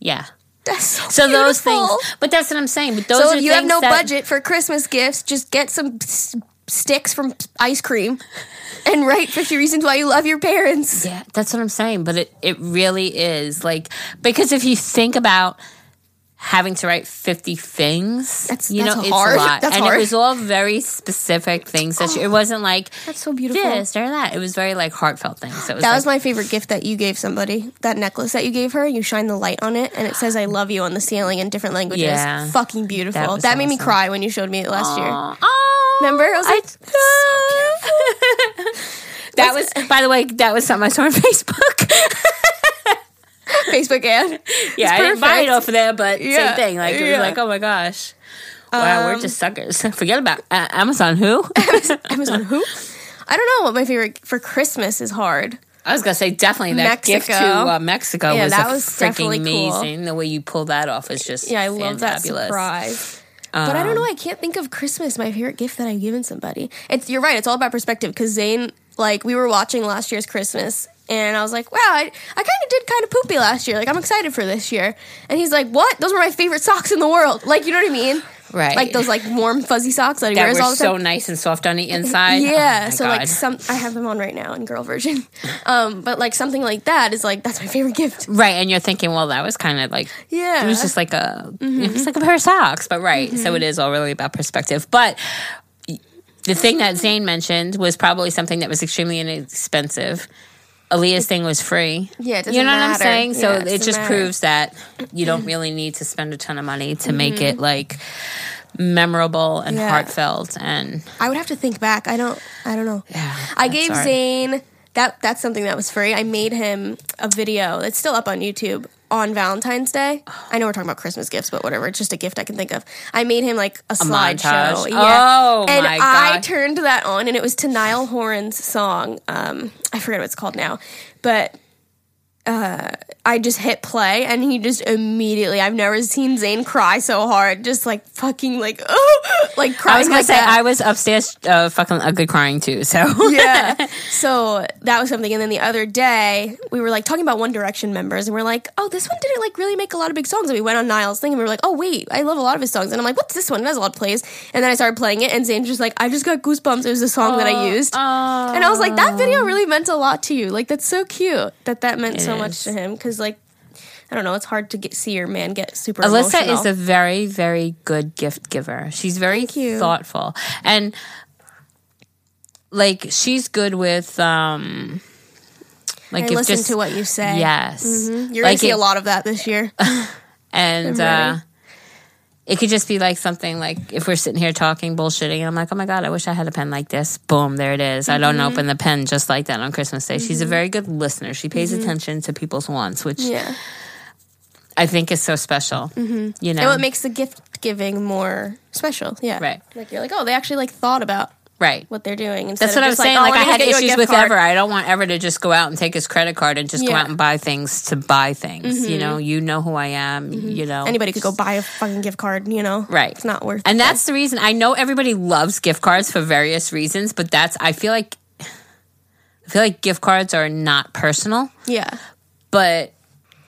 yeah. That's so, So those things, but that's what I'm saying. But those So are if you have no that- budget for Christmas gifts, just get some s- sticks from ice cream and write 50 reasons why you love your parents. Yeah, that's what I'm saying. But it, it really is like because if you think about having to write 50 things, That's- you that's know, it's hard. a lot. That's and hard. it was all very specific things that you, it oh, wasn't like That's so beautiful. this or that. It was very like heartfelt things. So it was That like, was my favorite gift that you gave somebody. That necklace that you gave her, you shine the light on it and it says I love you on the ceiling in different languages. Yeah. Fucking beautiful. That That, was made me cry when you showed me it last year. Oh, Remember? I was like, that was, by the way, that was something I saw on Facebook. Facebook ad. yeah, I didn't buy it off of there, but Yeah, same thing. Like it was yeah. like, oh my gosh, wow, we're just suckers. Forget about uh, Amazon. Who? Amazon who? I don't know what my favorite for Christmas is hard. I was gonna say definitely that gift to Mexico. uh, Mexico Yeah, was, that was freaking definitely cool. amazing. The way you pulled that off is just Yeah, I love that surprise. but I don't Um, know. I can't think of Christmas. My favorite gift that I've given somebody. It's you're right. It's all about perspective. Because Zane, like, we were watching last year's Christmas, and I was like, "Wow, I, I kind of did kind of poopy last year. Like, I'm excited for this year." And he's like, "What? Those were my favorite socks in the world. Like, you know what I mean? Right. Like those like warm fuzzy socks that he That wears were all the so nice and soft on the inside. yeah, Oh so God. like some I have them on right now in girl version, um, but like something like that is like that's my favorite gift. right, and you're thinking, well, that was kind of like Yeah, it was just like a Mm-hmm. it was like a pair of socks, but right. So it is all really about perspective. But the thing that Zane mentioned was probably something that was extremely inexpensive. Aaliyah's thing was free. Yeah, it doesn't you know what I'm saying. So Yeah, it it just matter. proves that you don't really need to spend a ton of money to make Mm-hmm. it like memorable and Yeah. heartfelt and I would have to think back. I don't. I don't know. yeah. I gave hard. Zane that. That's something that was free. I made him a video. It's still up on YouTube on Valentine's Day. I know we're talking about Christmas gifts, but whatever. It's just a gift I can think of. I made him like a, slideshow. Yeah. Oh, and my I turned that on, and it was to Niall Horan's song. Um, I forget what it's called now, but. Uh, I just hit play and he just immediately I've never seen Zane cry so hard just like fucking like oh like crying I was gonna like say that. I was upstairs uh, fucking ugly crying too. So yeah. So that was something. And then the other day, we were like talking about One Direction members, and we're like, oh, this one didn't like really make a lot of big songs. And we went on Niall's thing, and we were like, oh, wait, I love a lot of his songs. And I'm like, what's this one? It has a lot of plays. And then I started playing it, and Zane's just like, I just got goosebumps. It was a song that I used. and I was like, that video really meant a lot to you. Like, that's so cute that that meant It so. Much to him. Because, like, I don't know, it's hard to get see your man get super Alyssa emotional. is a very, very good gift giver. She's very thoughtful. And like she's good with um like I if listen just to what you say. Yes. You're Like gonna see it- a lot of that this year. and uh. It could just be like something like if we're sitting here talking bullshitting and I'm like, oh my God, I wish I had a pen like this. Boom, there it is. I Mm-hmm. don't open the pen just like that on Christmas Day. She's a very good listener. She pays attention to people's wants, which Mm-hmm. yeah. I think is so special. Mm-hmm. You know? And what makes the gift giving more special? Yeah, Right. Like you're like, oh, they actually like thought about right. what they're doing. Instead That's of what I'm saying. oh, Like, I had just get you a issues with card. Ever. I don't want Ever to just go out and take his credit card and just go out and buy things to buy things. You mm-hmm. know, you know who I am. Mm-hmm. You know, Anybody could go buy a fucking gift card. You know, Right. It's not worth. It. And it. that's the reason I know everybody loves gift cards for various reasons, but that's I feel like I feel like gift cards are not personal. yeah, But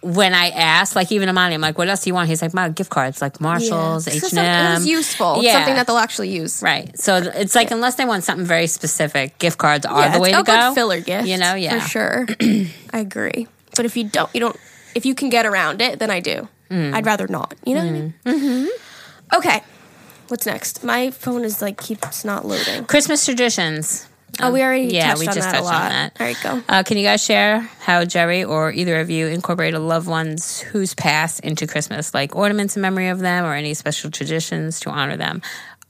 when I ask, like even Amani, I'm like, "What else do you want?" He's like, "My gift cards, like Marshalls. H and M." It was useful. It's Yeah. something that they'll actually use. Right. So it's like unless they want something very specific, gift cards are Yeah, the it's way to good go. filler gift. You know, yeah. for sure. I agree. But if you don't, you don't. If you can get around it, then I do. Mm. I'd rather not. You know what I mean? Mm-hmm. Okay. What's next? My phone is like keeps not loading. Christmas traditions. Oh, we already yeah, touched we on just that touched a lot. on that. All right, go. Uh, can you guys share how Geri or either of you incorporate a loved one's who's passed into Christmas, like ornaments in memory of them or any special traditions to honor them?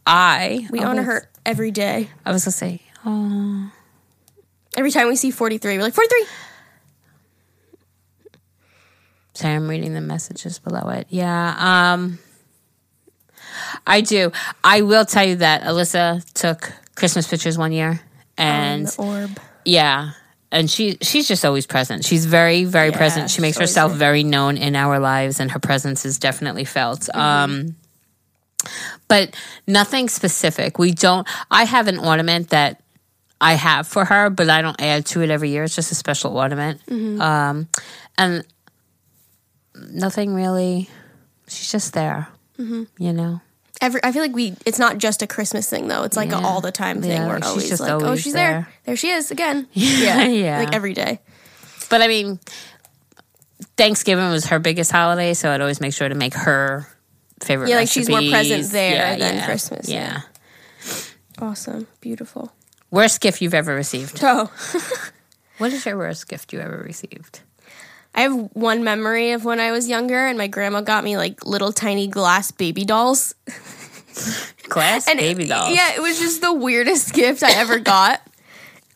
I We oh, honor her every day. I was gonna say, oh, Every time we see 43, we're like, 43. Sorry, I'm reading the messages below it. Yeah. Um I do. I will tell you that Alyssa took Christmas pictures one year and orb. yeah. And she she's just always present. She's very, very Yeah, present. She makes herself very known in our lives and her presence is definitely felt. Mm-hmm. Um but nothing specific. We don't I have an ornament that I have for her, but I don't add to it every year. It's just a special ornament. Mm-hmm. Um and nothing really she's just there. Mm-hmm. You know? Every, I feel like we. It's not just a Christmas thing though. It's like Yeah. an all the time thing. Yeah, We're like, she's always just like, oh, she's there. there. There she is again. Yeah, Yeah. Like every day. But I mean, Thanksgiving was her biggest holiday, so I'd always make sure to make her favorite. Yeah, like she's more present there Yeah, than yeah, Christmas, Yeah. yeah. Awesome. Beautiful. Worst gift you've ever received? Oh, What is your worst gift you ever received? I have one memory of when I was younger, and my grandma got me like little tiny glass baby dolls. Glass And baby it, dolls. Yeah, it was just the weirdest gift I ever got.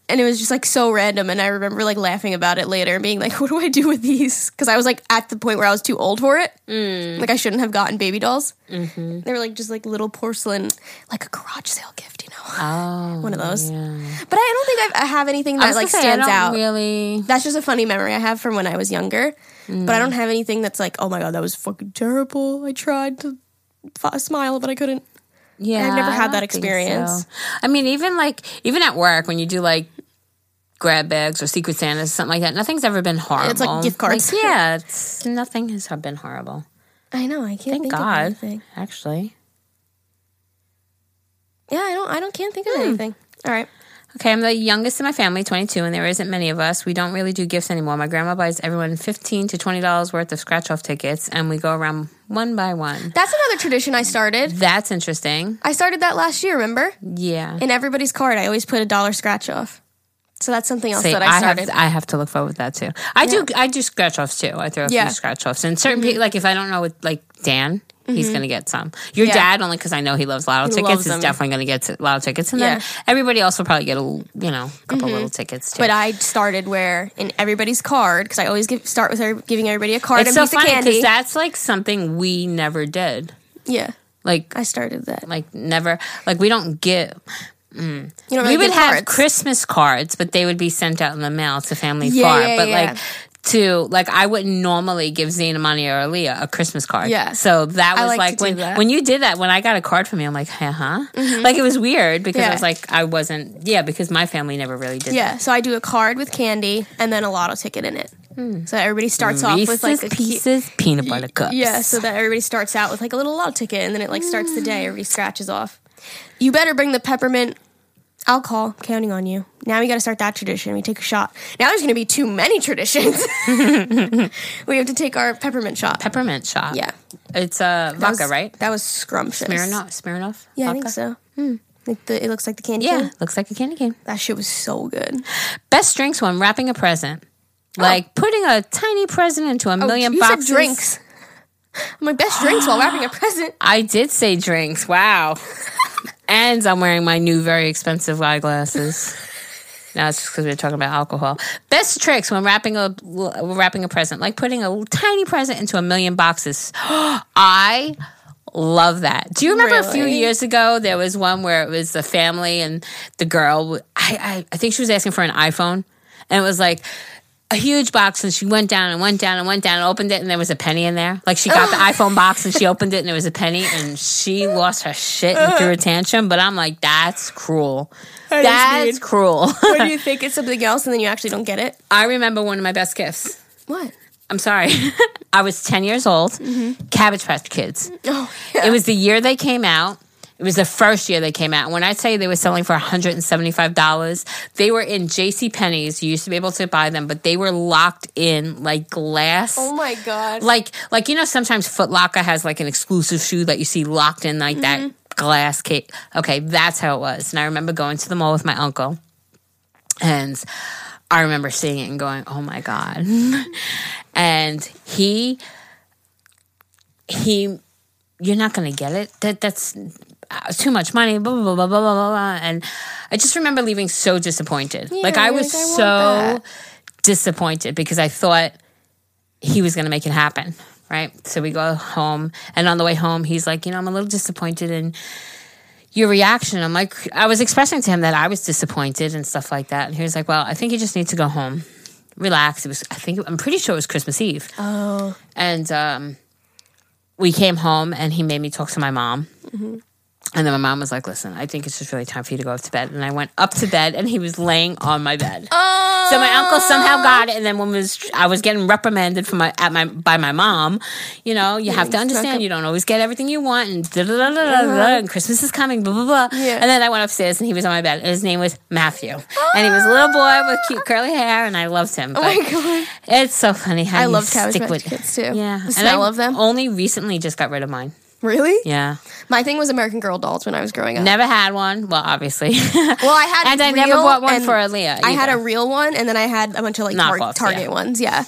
And it was just like so random. And I remember like laughing about it later and being like, what do I do with these? Because I was like at the point where I was too old for it. Mm. Like I shouldn't have gotten baby dolls. Mm-hmm. They were like just like little porcelain, like a garage sale gift, you know? Oh, One of those. yeah. But I don't think I've, I have anything that like say, I stands don't out. Really? That's just a funny memory I have from when I was younger. But Mm. I don't have anything that's like, oh my God, that was fucking terrible. I tried to f- smile, but I couldn't. Yeah, I've never had that experience. so. I mean, even like even at work when you do like grab bags or secret Santas, something like that, nothing's ever been horrible. It's like gift cards. Like, yeah, nothing has been horrible. I know. I can't Thank think God. of anything. Actually. Yeah, I don't. I don't. Can't think of Hmm. anything. All right. Okay, I'm the youngest in my family, 22, and there isn't many of us. We don't really do gifts anymore. My grandma buys everyone 15 to $20 worth of scratch off tickets, and we go around one by one. That's another tradition I started. That's interesting. I started that last year. Remember? Yeah. In everybody's card, I always put a dollar scratch off. So that's something else See, that I, I have started. I have to look forward to that too. I do I do scratch offs too. I throw a Yeah. few scratch offs, and certain people like if I don't know with like Dan, he's gonna get some. Your Mm-hmm. Yeah. dad only because I know he loves lotto He tickets loves is them. definitely gonna get t- lotto tickets, and Yeah. Mm-hmm. then everybody else will probably get a you know a couple little tickets too. but I started where in everybody's card because I always give start with every- giving everybody a card it's and so a piece of funny candy. because that's like something we never did. yeah, Like I started that. like never like we don't get You don't we would have cards. Christmas cards, but they would be sent out in the mail to family Yeah, far. yeah, but yeah. like to like I wouldn't normally give Zane, Amani, or Aaliyah a Christmas card. Yeah. So that I was like like, do when that. when you did that, when I got a card from you, I'm like, huh, huh? Like it was weird because Mm-hmm. Yeah. I was like, I wasn't yeah, because my family never really did Yeah, so I do a card with candy and then a lotto ticket in it. Hmm. So everybody starts that. off with like pieces, peanut butter cups. Yeah, so that everybody starts out with like a little lotto ticket and then it like starts the day. Mm. Everybody scratches off. You better bring the peppermint alcohol. I'm counting on you. Now we got to start that tradition. We take a shot. Now there's going to be too many traditions. we have to take our peppermint shot. peppermint shot. Yeah. It's uh That vodka, was- right? That was scrumptious. Smirnoff, Smirnoff. Yeah, I think so. Hmm. Like the, it looks like the candy Yeah, cane. looks like a candy cane. That shit was so good. Best drinks one, wrapping a present. Like putting a tiny present into a million Oh. you boxes. said drinks. My best drinks while wrapping a present. I did say drinks. Wow. and I'm wearing my new very expensive eyeglasses. Now it's just because we're talking about alcohol. Best tricks when wrapping a wrapping a present, like putting a tiny present into a million boxes. I love that. Do you remember a few years ago there was one where it was the family and the girl I, I I think she was asking for an iPhone and it was like a huge box and she went down and went down and went down and opened it and there was a penny in there. Like she got the iPhone box and she opened it and there was a penny and she lost her shit and threw a tantrum. But I'm like, that's cruel. That's mean. cruel. Or do you think it's something else and then you actually don't get it? I remember one of my best gifts. What? I'm sorry. I was 10 years old. Mm-hmm. Cabbage Patch Kids. Oh, yeah. It was the year they came out. It was the first year they came out. When I say they were selling for $175, they were in J.C. Penney's. You used to be able to buy them, but they were locked in like glass. Oh my god. like like you know sometimes Foot Locker has like an exclusive shoe that you see locked in like that mm-hmm. glass case. Okay, that's how it was. And I remember going to the mall with my uncle, and I remember seeing it and going, "Oh my god!" and he he, you're not gonna get it. That that's too much money. Blah blah blah blah blah blah. blah. And I just remember leaving so disappointed. like I was like, I so disappointed because I thought he was going to make it happen. Right. So we go home. And on the way home, he's like, you know, I'm a little disappointed in your reaction. I'm like, I was expressing to him that I was disappointed and stuff like that. And he was like, well, I think you just need to go home, relax. It was, I think, I'm pretty sure it was Christmas Eve. Oh. And um, we came home and he made me talk to my mom. And then my mom was like, listen, I think it's just really time for you to go up to bed. And I went up to bed and he was laying on my bed. Oh. So my uncle somehow got it, and then when was I was getting reprimanded from my at my by my mom. You know, you have to understand you don't always get everything you want, and da da da da da, da, uh-huh. and Christmas is coming, blah blah blah. Yeah. And then I went upstairs, and he was on my bed, and his name was Matthew, and he was a little boy with cute curly hair, and I loved him. Oh my god. It's so funny how I love stick with Kids too. Yeah, The and I of them. Only recently just got rid of mine. Really? Yeah, My thing was American Girl dolls when I was growing up. never had one. Well, obviously. Well, I had and I never bought one for Aaliyah. I had a real one, and then I had a bunch of like tar- Target yeah. ones. Yeah,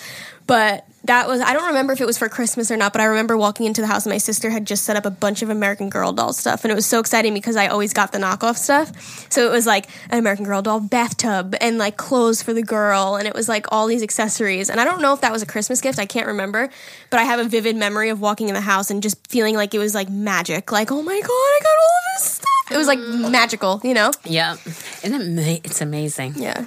but that was I don't remember if it was for Christmas or not. But I remember walking into the house, and my sister had just set up a bunch of American Girl doll stuff, and it was so exciting because I always got the knockoff stuff. So it was like an American Girl doll bathtub and like clothes for the girl, and it was like all these accessories. And I don't know if that was a Christmas gift. I can't remember, but I have a vivid memory of walking in the house and just feeling like it was like magic. Like oh my god, I got all of this stuff. It was like magical, you know? Yeah, and it ma- it's amazing. Yeah.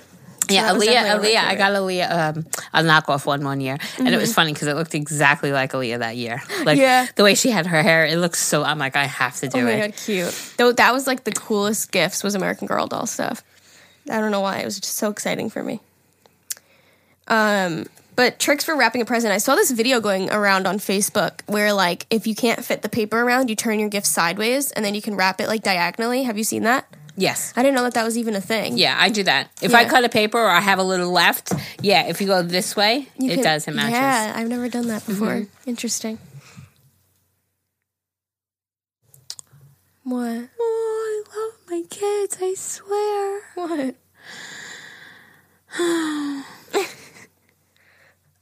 Yeah, Aaliyah. Aaliyah. I got Aaliyah um, a knockoff one one year, and it was funny because it looked exactly like Aaliyah that year. Like Mm-hmm. Yeah. the way she had her hair, it looks so. I'm like, I have to do it. Oh my it. god, cute. Though that was like the coolest gifts was American Girl doll stuff. I don't know why. It was just so exciting for me. Um but tricks for wrapping a present. I saw this video going around on Facebook where like if you can't fit the paper around, you turn your gift sideways and then you can wrap it like diagonally. Have you seen that? Yes. I didn't know that that was even a thing. Yeah, I do that. If I Yeah. cut a paper or I have a little left, yeah, if you go this way, You it can- does. It matches. Yeah, I've never done that before. Mm-hmm. Interesting. What? Oh, I love my kids. I swear. What?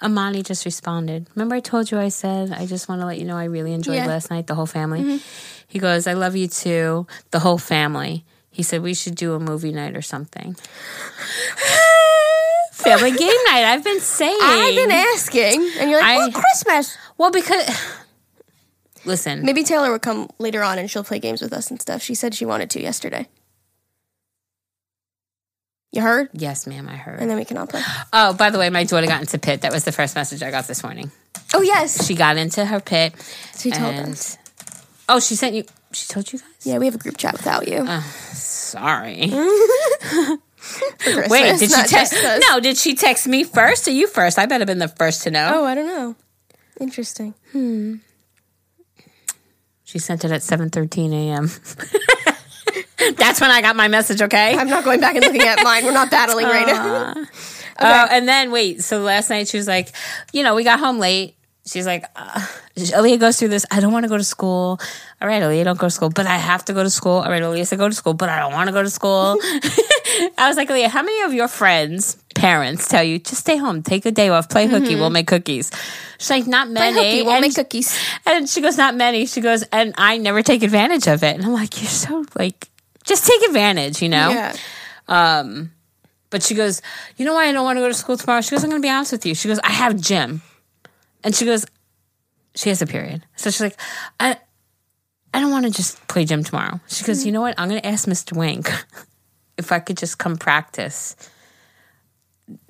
Amani just responded. Remember, I told you I said, I just want to let you know I really enjoyed Yeah. Mm-hmm. last night, the whole family. He goes, I love you too, the whole family. He said, we should do a movie night or something. family game night, I've been saying. I've been asking, and you're like, I- "Oh, Christmas." Well, because, listen, Maybe Taylor would come later on, and she'll play games with us and stuff. She said she wanted to yesterday. You heard? yes, ma'am, I heard. And then we can all play. Oh, by the way, my daughter got into pit. That was the first message I got this morning. Oh yes, She got into her pit. she told and, us. Oh, she sent you, she told you guys? Yeah, we have a group chat without you. Sorry. Wait, did she text? us. No, did she text me first or you first? I better have been the first to know. Oh, I don't know. Interesting. Hmm. She sent it at seven thirteen a.m. That's when I got my message. Okay. I'm not going back and looking at mine. We're not battling right now. Oh, and then wait. So last night she was like, you know, we got home late. She's like, uh, Aaliyah goes through this. I don't want to go to school. All right, Aaliyah, don't go to school, but I have to go to school. All right, Aaliyah said go to school, but I don't want to go to school. I was like, Aaliyah, how many of your friends, parents, tell you just stay home, take a day off, play hooky, we'll make cookies? She's like, not many. hooky won't And make cookies. And she goes, not many. She goes, and I never take advantage of it. And I'm like, you're so like, just take advantage, you know? Yeah. Um, but she goes, you know why I don't want to go to school tomorrow? She goes, I'm going to be honest with you. She goes, I have gym. And she goes, she has a period. So she's like, I, I don't want to just play gym tomorrow. She goes, you know what? I'm going to ask Mr. Wink if I could just come practice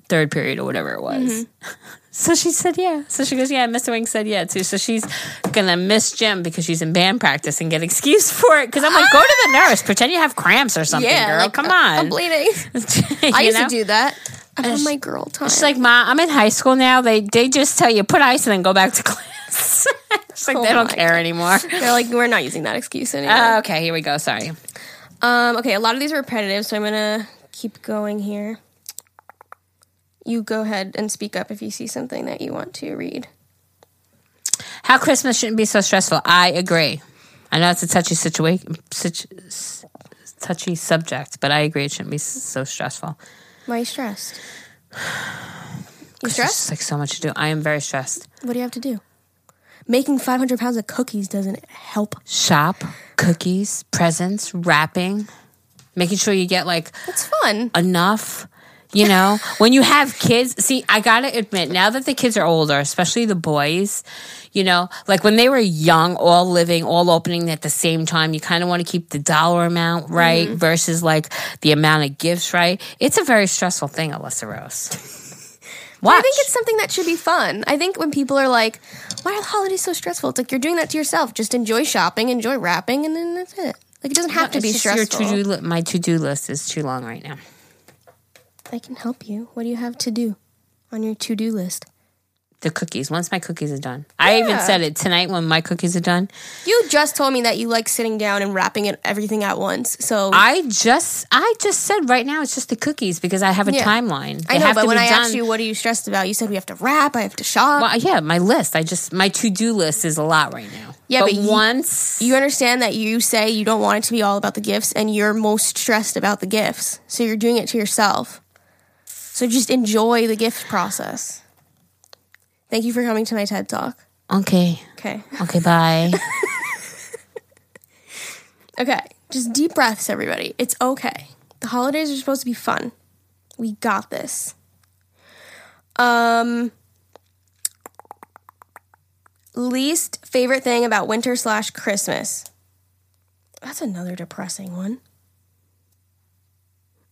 third period or whatever it was. Mm-hmm. So she said, yeah. So she goes, yeah, Mr. Wing said yeah too. So she's gonna miss gym because she's in band practice and get excused for it. Because I'm like, go to the nurse, pretend you have cramps or something, Yeah, girl. like, Come on. I'm bleeding. I used know? to do that. On my girl time. She's like, Ma, I'm in high school now. They they just tell you put ice and then go back to class. She's like, Oh they don't my care anymore. They're like, we're not using that excuse anymore. Uh, okay, here we go. Sorry. um, okay, a lot of these are repetitive, so I'm gonna keep going here. You go ahead and speak up if you see something that you want to read. How Christmas shouldn't be so stressful. I agree. I know it's a touchy situation, touchy subject, but I agree it shouldn't be s- so stressful. Why are you stressed? You stressed? just like so much to do. I am very stressed. What do you have to do? Making 500 pounds of cookies doesn't help. Shop, cookies, presents, wrapping, making sure you get like It's fun. enough. You know, when you have kids, see, I gotta admit, now that the kids are older, especially the boys, you know, like when they were young, all living, all opening at the same time, you kind of want to keep the dollar amount right Mm-hmm. versus like the amount of gifts right. It's a very stressful thing, Alyssa Rose. Watch. I think it's something that should be fun. I think when people are like, "Why are the holidays so stressful?" It's like you're doing that to yourself. Just enjoy shopping, enjoy wrapping, and then that's it. Like it doesn't have to It's be just your stressful. to-do li- my to-do list is too long right now. I can help you. What do you have to do on your to-do list? The cookies. Once my cookies are done, I even said it tonight when my cookies are done. You just told me that you like sitting down and wrapping it everything at once. So I just, I just said right now it's just the cookies because I have a Yeah. timeline. I know, have but to when I asked you what are you stressed about, you said we have to wrap, I have to shop. Well, yeah, my list. I just my to do list is a lot right now. Yeah, but, but you- once you understand that you say you don't want it to be all about the gifts and you're most stressed about the gifts. So you're doing it to yourself. So just enjoy the gift process. Thank you for coming to my TED Talk. okay, Okay. okay, bye. Okay. Just deep breaths, everybody. It's okay. The holidays are supposed to be fun. We got this. Um least favorite thing about winter slash Christmas. That's another depressing one.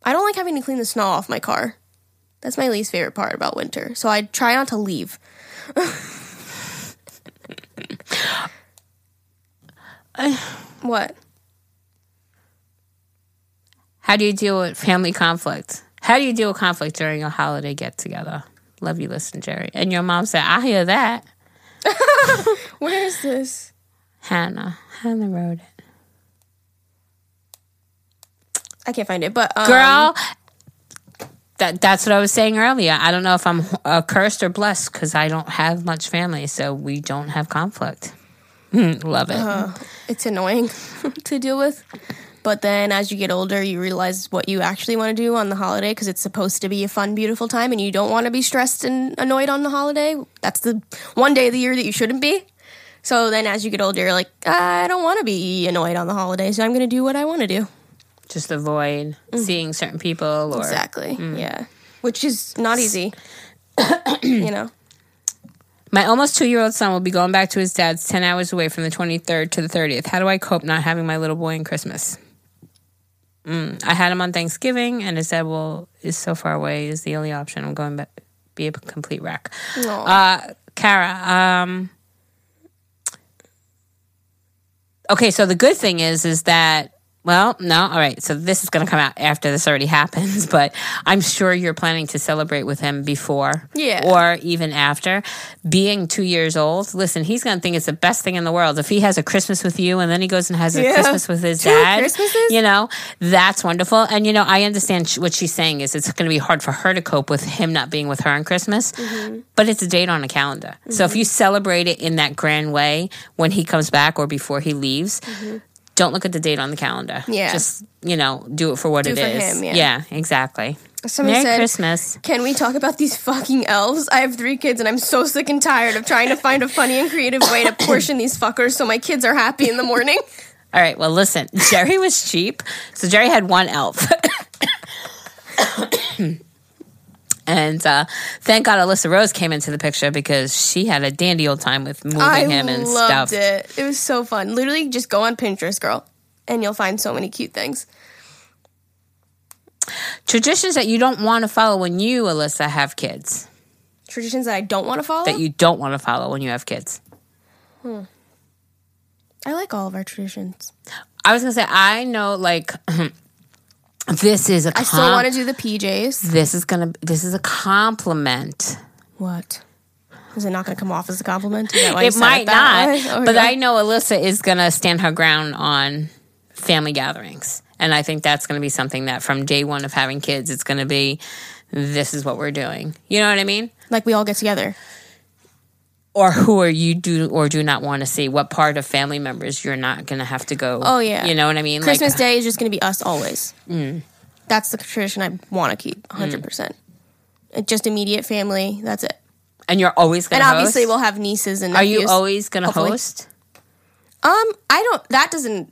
I don't like having to clean the snow off my car. That's my least favorite part about winter. So I try not to leave. what? How do you deal with family conflict? How do you deal with conflict during a holiday get together? Love you, listen, Geri. And your mom said, "I hear that." Where is this? Hannah, Hannah wrote it. I can't find it, but um, Girl, that that's what I was saying earlier. I don't know if I'm uh, cursed or blessed because I don't have much family, so we don't have conflict. Love it. it's annoying to deal with. But then as you get older, you realize what you actually want to do on the holiday because it's supposed to be a fun, beautiful time and you don't want to be stressed and annoyed on the holiday. That's the one day of the year that you shouldn't be. So then as you get older, you're like, I don't want to be annoyed on the holiday, so I'm going to do what I want to do. Just avoid seeing certain people or Exactly. Yeah. Which is not easy. you know? My almost two year old son will be going back to his dad's 10 hours away from the 23rd to the 30th. How do I cope not having my little boy in Christmas? Mm, I had him on Thanksgiving, and his dad will is so far away is the only option. I'm going back, be a complete wreck. Aw. Uh, Kara, um, okay, so the good thing is, is that well, no, all right. So this is going to come out after this already happens, but I'm sure you're planning to celebrate with him before, Yeah. or even after. Being two years old, listen, he's going to think it's the best thing in the world if he has a Christmas with you, and then he goes and has a Yeah. Christmas with his Two dad. Christmases? You know, that's wonderful. And you know, I understand what she's saying is it's going to be hard for her to cope with him not being with her on Christmas, Mm-hmm. but it's a date on a calendar. So if you celebrate it in that grand way when he comes back or before he leaves. Don't look at the date on the calendar. Mm-hmm. Yeah. Just, you know, do it for what Do it for is. him, yeah. exactly. Somebody Merry said, Christmas. Can we talk about these fucking elves? I have three kids and I'm so sick and tired of trying to find a funny and creative way to portion these fuckers so my kids are happy in the morning. All right, well, listen, Geri was cheap. So Geri had one elf. And uh, thank God Alyssa Rose came into the picture because she had a dandy old time with moving I him and stuff. I loved stuff. it. It was so fun. Literally, just go on Pinterest, girl, and you'll find so many cute things. Traditions that you don't want to follow when you, Alyssa, have kids. Traditions that I don't want to follow. That you don't want to follow when you have kids. Hmm. I like all of our traditions. I was gonna say I know like this is a I still want to do the PJs. this is gonna this is a compliment. What? Is it not going to come off as a compliment? Is that why you it might that not. Oh, but yeah. I know Alyssa is gonna stand her ground on family gatherings, and I think that's gonna be something that from day one of having kids, it's gonna be this is what we're doing. You know what I mean? like we all get together. Or who are you do or do not want to see? What part of family members you're not gonna have to go? Oh, yeah. you know what I mean? Christmas like, Day is just going to be us always. That's the tradition I want to keep 100%. It just immediate family. That's it. and you're always gonna. And obviously, host? we'll have nieces and Are nephews. you always gonna hopefully. host? Um, I don't. That doesn't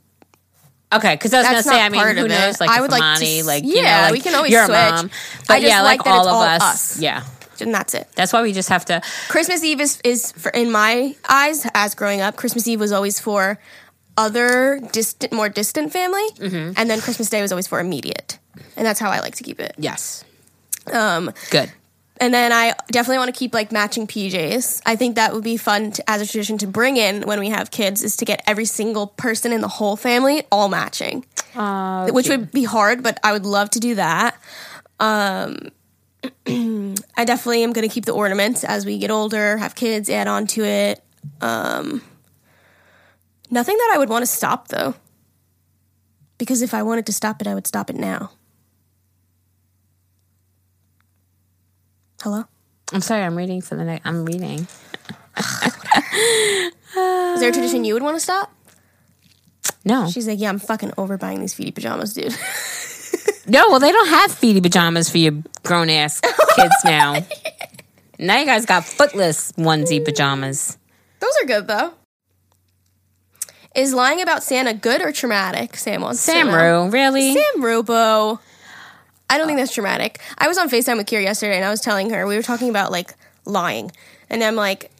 Okay, because I was That's gonna say, I mean, who knows? it. Like, I would like to like, yeah, you know, like, we can always you're a switch. mom. I But just yeah, like like that it's all of us. us. Yeah, and that's it. that's why we just have to. Christmas Eve is, is for, in my eyes, as growing up, Christmas Eve was always for other distant, more distant family, Mm-hmm. and then Christmas Day was always for immediate, and that's how I like to keep it. Yes, Um, good. and then I definitely want to keep like matching PJs. I think that would be fun to, as a tradition to bring in when we have kids is to get every single person in the whole family all matching, Uh, which would be hard, but I would love to do that. Um, I definitely am going to keep the ornaments as we get older, have kids, add on to it. Um, nothing that I would want to stop though, because if I wanted to stop it, I would stop it now. Hello. I'm sorry, I'm reading for the next. I'm reading. Is there a tradition you would want to stop? No, She's like, yeah, I'm fucking over buying these feety pajamas, dude. no. Well, they don't have feety pajamas for your grown ass kids now. Now you guys got footless onesie pajamas. Those are good though. Is lying about Santa good or traumatic? Sam wants know. Samru, really? Sam Rubo. I don't think that's traumatic. I was on FaceTime with Kira yesterday and I was telling her, we were talking about like lying. And I'm like,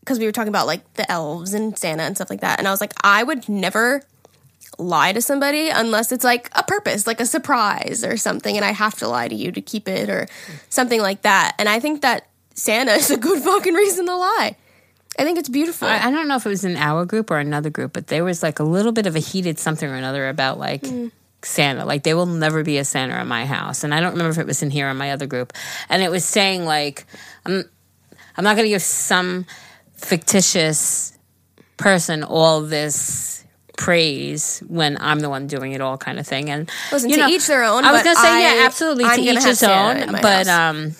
because we were talking about like the elves and Santa and stuff like that. And I was like, I would never lie to somebody unless it's like a purpose, like a surprise or something. And I have to lie to you to keep it or something like that. And I think that Santa is a good fucking reason to lie. I think it's beautiful. I, I don't know if it was in our group or another group, but there was like a little bit of a heated something or another about like Mm. Santa. Like there will never be a Santa in my house, and I don't remember if it was in here or my other group. And it was saying like, I'm, I'm not going to give some fictitious person all this praise when I'm the one doing it all, kind of thing. And Listen, you to know, each their own, I was gonna say I- yeah, absolutely I'm to each his own. But house. um,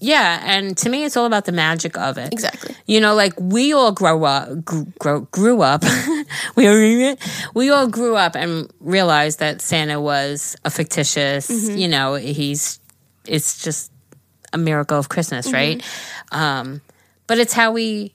yeah, and to me, it's all about the magic of it. Exactly. You know, like we all grow up, grew, grow, grew up. we all we all grew up and realized that Santa was a fictitious. Mm-hmm. You know, he's it's just a miracle of Christmas, Mm-hmm. right? Um, but it's how we.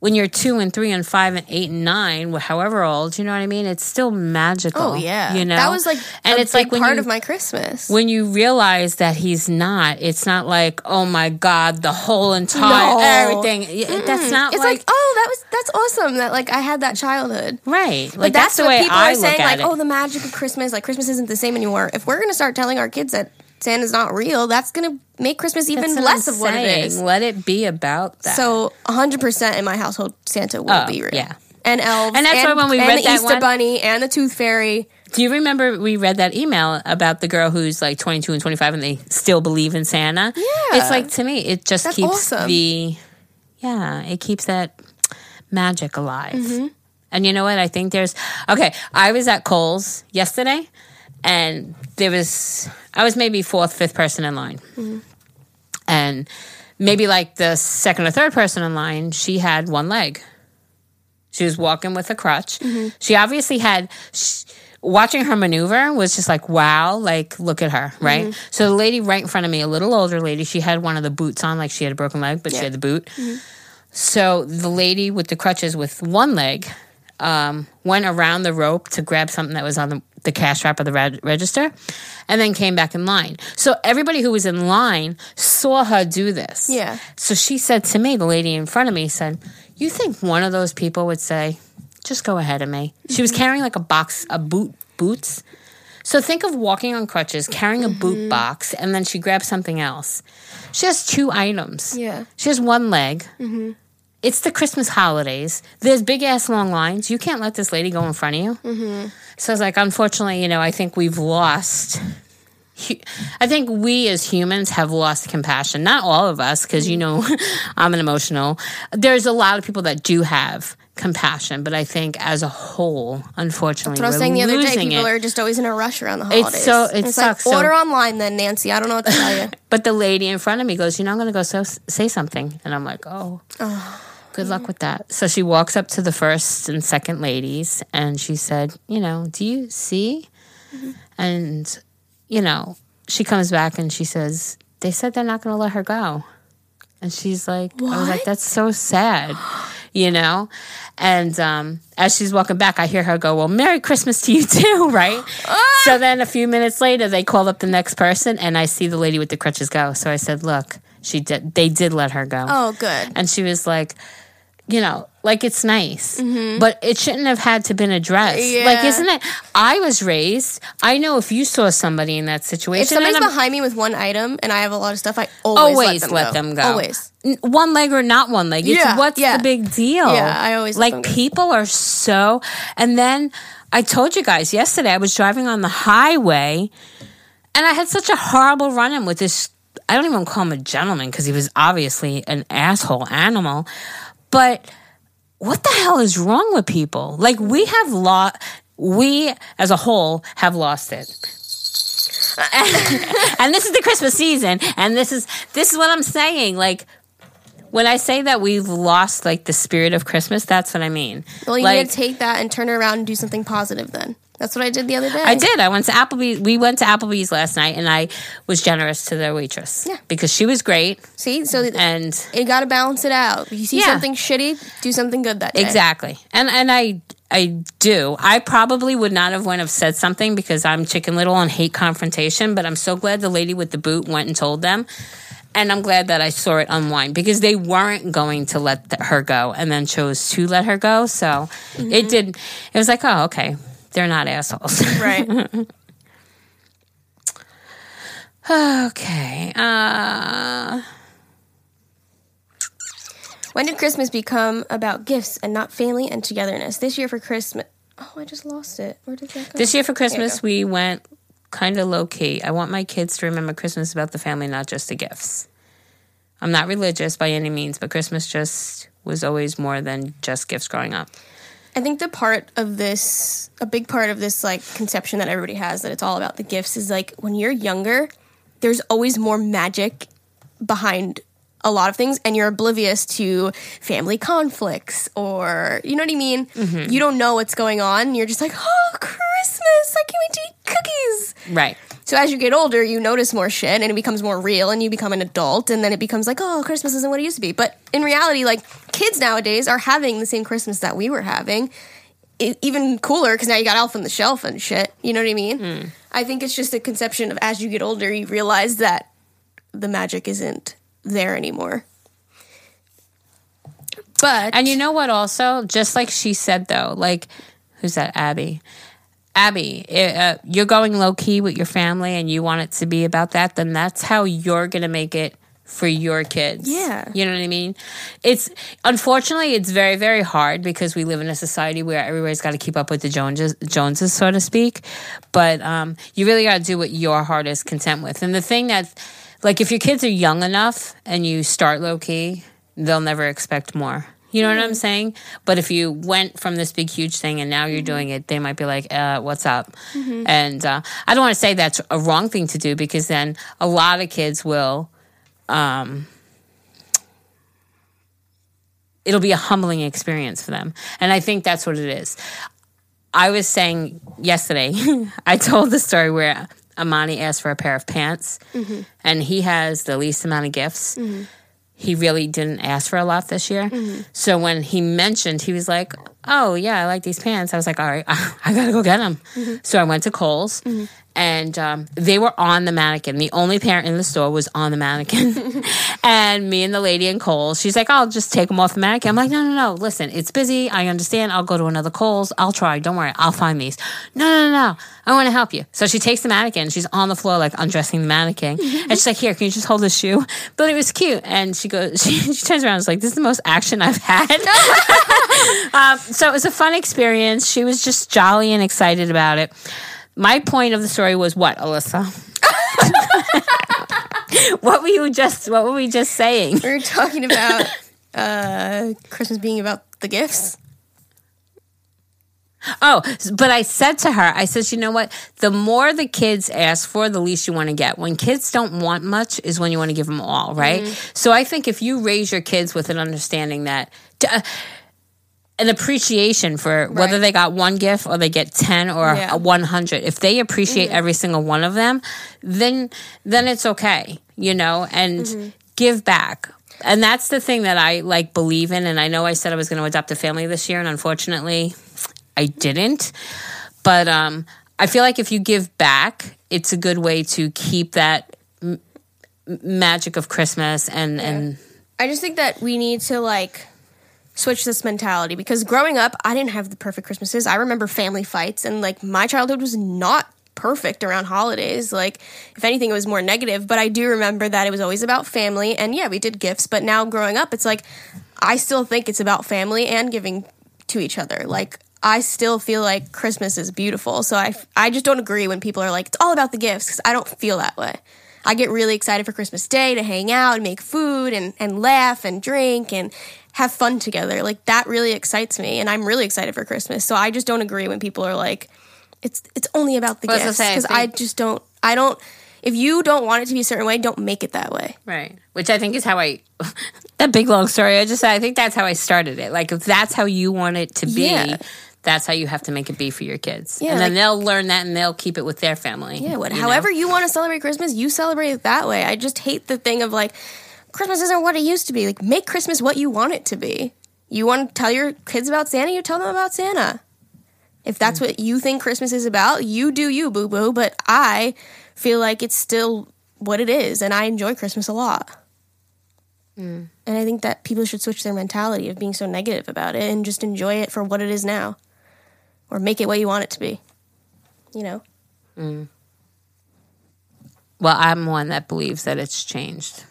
When you're two and three and five and eight and nine, however old, you know what I mean. It's still magical. Oh yeah, you know that was like and it's like when part you, of my Christmas. when you realize that he's not, it's not like, oh my God, the whole entire No. everything. Y- That's not it's like, oh, that was that's awesome that like I had that childhood. right. But Like that's, the what way people I are saying, like, it. oh, the magic of Christmas, like Christmas isn't the same anymore. If we're gonna start telling our kids that Santa's not real, that's gonna make Christmas even less I'm of what it saying. is. Let it be about that. So, hundred percent in my household, Santa will Oh, be real. yeah. and elves, And that's why when we and read the that Easter one- Bunny and the Tooth Fairy. Do you remember we read that email about the girl who's like 22 and 25 and they still believe in Santa? Yeah. It's like to me, it just That's keeps awesome. the yeah, it keeps that magic alive. Mm-hmm. And you know what? I think there's okay. I was at Kohl's yesterday, and there was I was maybe fourth, fifth person in line, Mm-hmm. and maybe like the second or third person in line, she had one leg. She was walking with a crutch. Mm-hmm. She obviously had. Sh- watching her maneuver was just like wow like look at her right Mm-hmm. so the lady right in front of me a little older lady she had one of the boots on like she had a broken leg but she had the boot so the lady with the crutches with one leg um, went around the rope to grab something that was on the, the cash wrap of the reg- register and then came back in line so everybody who was in line saw her do this Yeah. so she said to me, the lady in front of me said, You think one of those people would say, just go ahead of me? She was mm-hmm. carrying like a box of boot boots. So think of walking on crutches, carrying a boot mm-hmm. box, and then she grabs something else. She has two items. Yeah. She has one leg. Mm-hmm. It's the Christmas holidays. There's big ass long lines. You can't let this lady go in front of you. Mm-hmm. So it's like, unfortunately, you know, I think we've lost. I think we as humans have lost compassion. Not all of us, because you mm-hmm. know, I'm an emotional. There's a lot of people that do have compassion, but I think as a whole, unfortunately, What I was we're saying the other day, people it. are just always in a rush around the holidays. It's so- it it's sucks, Like, so- order online then, Nancy. I don't know what to tell you. But the lady in front of me goes, "You know, I'm going to go so, say something," and I'm like, "Oh, good luck with that." So she walks up to the first and second ladies, and she said, "You know, do you see?" Mm-hmm. And you know, she comes back and she says, "They said they're not going to let her go," and she's like, "I was like, that's so sad." you know? And um, as she's walking back, I hear her go, Well, Merry Christmas to you too, right? so then a few minutes later, they call up the next person, and I see the lady with the crutches go. So I said, Look, she did, they did let her go. Oh, good. And she was like, you know, like it's nice, but it shouldn't have had to been addressed. Like, Mm-hmm. Isn't it? I was raised. I know if you saw somebody in that situation, If somebody's behind me with one item and I have a lot of stuff, I always, always let them go. Always. One leg or not one leg. It's Yeah, what's yeah. the big deal? Yeah, I always let like them go. people are so. And then I told you guys yesterday I was driving on the highway, and I had such a horrible run-in with this. I don't even call him a gentleman because he was obviously an asshole animal, but what the hell is wrong with people? Like we have lost. We as a whole have lost it and this is the Christmas season, and this is this is what I'm saying. Like when I say that we've lost like the spirit of Christmas, that's what I mean. Well, you like, need to take that and turn it around and do something positive then. That's what I did the other day. I did. I went to Applebee's. We went to Applebee's last night, and I was generous to the waitress. Yeah. because she was great, See? So and you got to balance it out. You see Yeah. something shitty, do something good that day. Exactly. And and I I do. I probably would not have went have said something because I'm chicken little and hate confrontation, but I'm so glad the lady with the boot went and told them. And I'm glad that I saw it unwind because they weren't going to let th- her go and then chose to let her go. So it mm-hmm. did. It was like, oh, okay. They're not assholes. Right. okay. Uh, when did Christmas become about gifts and not family and togetherness? This year for Christmas. Oh, I just lost it. Where did that go? this year for Christmas, we went kind of low key. I want my kids to remember Christmas about the family, not just the gifts. I'm not religious by any means, but Christmas just was always more than just gifts growing up. I think the part of this, a big part of this like conception that everybody has that it's all about the gifts is like when you're younger, there's always more magic behind a lot of things and you're oblivious to family conflicts or you know what I mean? Mm-hmm. You don't know what's going on. You're just like, "Oh, Christmas. I can't wait to eat cookies." Right. So as you get older, you notice more shit and it becomes more real and you become an adult and then it becomes like, oh, Christmas isn't what it used to be. But in reality, like kids nowadays are having the same Christmas that we were having. E- even cooler because now you got Elf on the Shelf and shit. You know what I mean? Hmm. I think it's just a conception of as you get older, you realize that the magic isn't there anymore. But And you know what, also? Just like she said, though, like, who's that? Abby. Abby, uh, you're going low key with your family and you want it to be about that, then that's how you're going to make it for your kids. Yeah. You know what I mean? It's unfortunately it's very very hard because we live in a society where everybody's got to keep up with the Joneses, Joneses so to speak. But um, you really got to do what your heart is content with. And the thing that like if your kids are young enough and you start low key, they'll never expect more. You know what I'm saying? But if you went from this big, huge thing and now you're doing it, they might be like, uh, what's up? And uh, I don't want to say that's a wrong thing to do because then a lot of kids will um, it'll be a humbling experience for them. And I think that's what it is. I was saying yesterday, I told the story where Amani asked for a pair of pants and he has the least amount of gifts. He really didn't ask for a lot this year. Mm-hmm. So when he mentioned, he was like, Oh, yeah, I like these pants. I was like, All right, I gotta go get them. Mm-hmm. So I went to Kohl's mm-hmm. And um, they were on the mannequin. The only parent in the store was on the mannequin. and me and the lady in Kohl's, she's like, I'll just take them off the mannequin. I'm like, no, no, no. Listen, it's busy. I understand. I'll go to another Kohl's. I'll try. Don't worry. I'll find these. No, no, no, no. I want to help you. So she takes the mannequin. She's on the floor, like undressing the mannequin. and she's like, here, can you just hold this shoe? But it was cute. And she goes, she, she turns around and is like, this is the most action I've had. um, so it was a fun experience. She was just jolly and excited about it. My point of the story was what, Alyssa? what were you just what were we just saying? we were talking about uh, Christmas being about the gifts. Oh, but I said to her, I said, you know what? The more the kids ask for, the least you want to get. When kids don't want much is when you want to give them all, right? So I think if you raise your kids with an understanding that uh, an appreciation for whether they got one gift or they get 10 or Yeah. 100 if they appreciate every single one of them then then it's okay you know and give back. And that's the thing that I like believe in. And I know I said I was going to adopt a family this year, and unfortunately, I didn't. But um, I feel like if you give back, it's a good way to keep that m- magic of Christmas and and I just think that we need to like switch this mentality because growing up, I didn't have the perfect Christmases. I remember family fights and like my childhood was not perfect around holidays. Like if anything it was more negative, but I do remember that it was always about family and yeah, we did gifts, but now growing up it's like I still think it's about family and giving to each other. Like I still feel like Christmas is beautiful. So I I just don't agree when people are like it's all about the gifts cuz I don't feel that way. I get really excited for Christmas Day to hang out and make food and, and laugh and drink and have fun together. Like that really excites me, and I'm really excited for Christmas. So I just don't agree when people are like, "It's it's only about the Well, gifts," gonna I because I, just don't. I don't. If you don't want it to be a certain way, don't make it that way. Right. Which I think is how I, that big long story. I just I think that's how I started it. Like, if that's how you want it to be, Yeah. that's how you have to make it be for your kids. Yeah, and then like- they'll learn that and they'll keep it with their family. Yeah, what, you know? however you want to celebrate Christmas, you celebrate it that way. I just hate the thing of like, Christmas isn't what it used to be. Like, make Christmas what you want it to be. You want to tell your kids about Santa, you tell them about Santa. If that's what you think Christmas is about, you do you, boo boo. But I feel like it's still what it is, and I enjoy Christmas a lot. Mm. And I think that people should switch their mentality of being so negative about it and just enjoy it for what it is now, or make it what you want it to be. You know. Mm. Well, I'm one that believes that it's changed.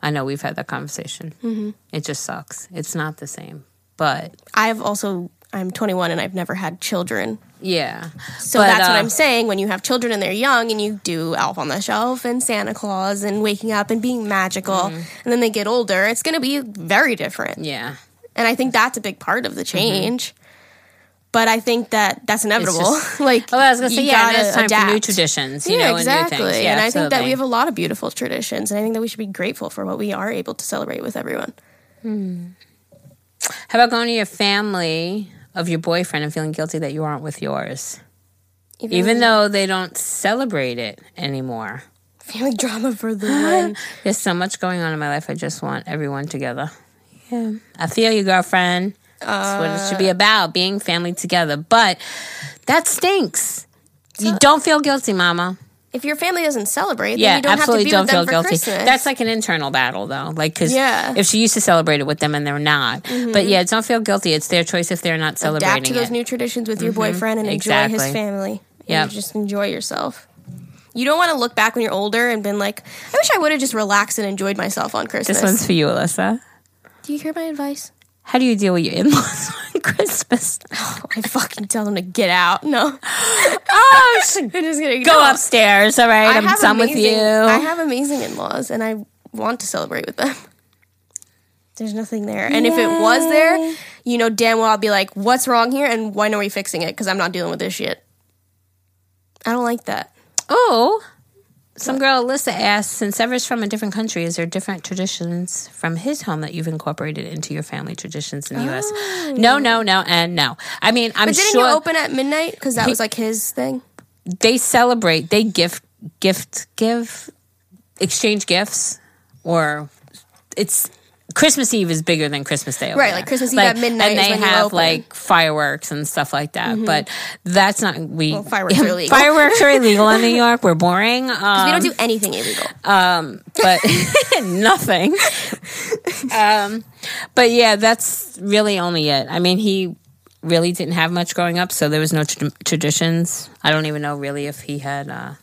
I know we've had that conversation. Mm-hmm. It just sucks. It's not the same. But I've also I'm 21 and I've never had children. yeah. So But, that's what uh, I'm saying. When you have children and they're young and you do Elf on the Shelf and Santa Claus and waking up and being magical, Mm-hmm. and then they get older, it's going to be very different. Yeah. And I think that's a big part of the change. But I think that that's inevitable. just- like, oh, I was going to say, yeah, it's time for new adapt. traditions, you yeah, know, exactly. and new. Yeah, and I think that we have a lot of beautiful traditions, and I think that we should be grateful for what we are able to celebrate with everyone. Hmm. How about going to your family of your boyfriend and feeling guilty that you aren't with yours? Even though they don't celebrate it anymore. family drama for the win. There's so much going on in my life. I just want everyone together. Yeah. I feel you, girlfriend. That's what it should be uh, about, being family together. But that stinks. you don't feel guilty, mama. if your family doesn't celebrate, then Yeah, you don't absolutely have to be don't with feel them for guilty. Christmas. That's like an internal battle, though. Like, because Yeah. if she used to celebrate it with them and they're not. But mm-hmm. yeah, don't feel guilty. It's their choice if they're not celebrating adapt to those it. new traditions with your mm-hmm. boyfriend and enjoy Exactly. his family. Yep. And just enjoy yourself. You don't want to look back when you're older and been like, I wish I would have just relaxed and enjoyed myself on Christmas. this one's for you, Alyssa. Do you hear my advice? How do you deal with your in-laws on Christmas? Oh, I fucking tell them to get out. No. oh, I'm just kidding. go No. upstairs. All right, I I'm done with amazing- you. I have amazing in laws and I want to celebrate with them. There's nothing there. And if it was there, you know damn well I'll be like, what's wrong here and when are we fixing it? Because I'm not dealing with this shit. I don't like that. Oh, some girl Alyssa asks since Ever's from a different country, is there different traditions from his home that you've incorporated into your family traditions in the U.S.? Oh. No, no, no, and no. I mean, I'm But didn't sure you open at midnight? Because that was like his thing. they celebrate. They gift, gift, give, exchange gifts, or it's Christmas Eve is bigger than Christmas Day, over Right, there. like Christmas Eve at midnight and is they have like fireworks and stuff like that. But that's not we. Well, fireworks are illegal. Fireworks are illegal in New York. We're boring. Um, we don't do anything illegal. um, but nothing. um, but yeah, that's really only it. I mean, he really didn't have much growing up, so there was no tra- traditions. I don't even know really if he had, uh,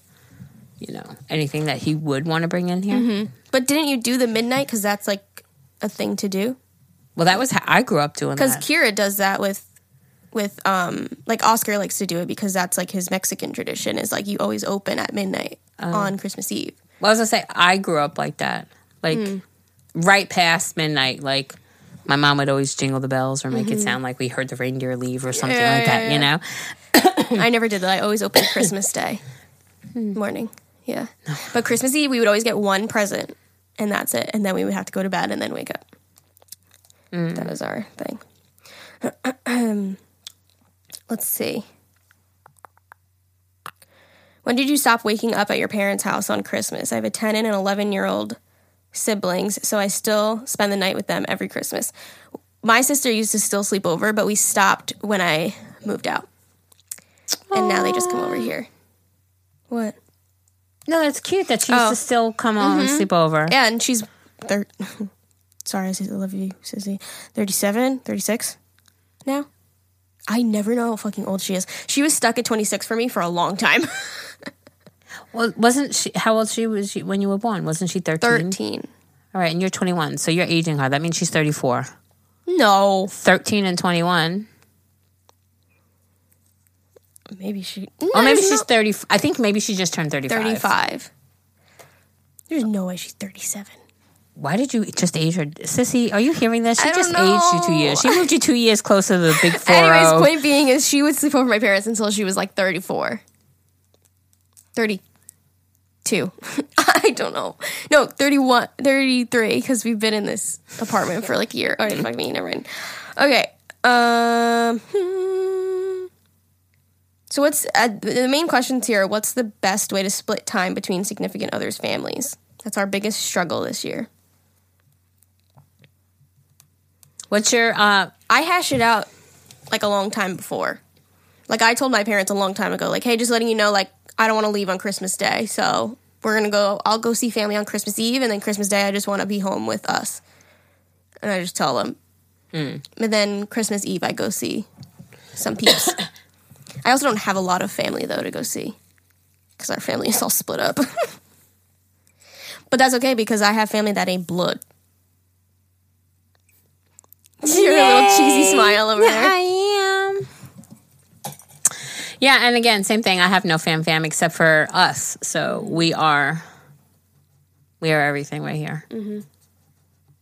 you know, anything that he would want to bring in here. but didn't you do the midnight? Because that's like a thing to do. Well, that was how I grew up doing Because Kira does that with, with um, like Oscar likes to do it because that's like his Mexican tradition. Is like you always open at midnight Oh. on Christmas Eve. well, I was gonna say I grew up like that, like hmm. right past midnight, like. My mom would always jingle the bells or make it mm-hmm. sound like we heard the reindeer leave or something Yeah, like that, yeah, you know? I never did that. I always opened Christmas Day hmm. morning. Yeah, but Christmas Eve we would always get one present, and that's it. And then we would have to go to bed and then wake up. Mm. That is our thing. Let's see. When did you stop waking up at your parents' house on Christmas? I have a 10 and an 11 year old siblings, so I still spend the night with them every Christmas. My sister used to still sleep over, but we stopped when I moved out. And now they just come over here. What? No, that's cute that she used Oh. to still come home and mm-hmm. sleep over. Yeah, and she's thir- sorry, I said I love you, Sissy. 37, 36 now. I never know how fucking old she is. She was stuck at 26 for me for a long time. Well, wasn't she? How old she was she, when you were born? Wasn't she thirteen? 13. All right, and you're 21, so you're aging her. That means she's 34. No. 13 and 21. Maybe she. Or maybe she's no- 30. I think maybe she just turned 35. 35. There's no way she's 37. Why did you just age her? Sissy, are you hearing this? She just aged you two years. She moved you two years closer to the big four. Anyways, point being is she would sleep over my parents until she was like 34. 32. I don't know. No, 31, 33, because we've been in this apartment for like a year. Oh, fuck me, never mind. Okay. Um. hmm. So what's uh, the main questions here? What's the best way to split time between significant others' families? That's our biggest struggle this year. What's your, uh, I hash it out like a long time before. Like I told my parents a long time ago, like, hey, just letting you know, like, I don't want to leave on Christmas Day, so we're gonna go. I'll go see family on Christmas Eve, and then Christmas Day, I just want to be home with us. And I just tell them. And then Christmas Eve, I go see some peeps. I also don't have a lot of family though to go see, because our family is all split up. but that's okay because I have family that ain't blood. Your little cheesy smile over there. I am. Yeah, and again, same thing. I have no fam fam except for us. So we are, we are everything right here. Mm-hmm.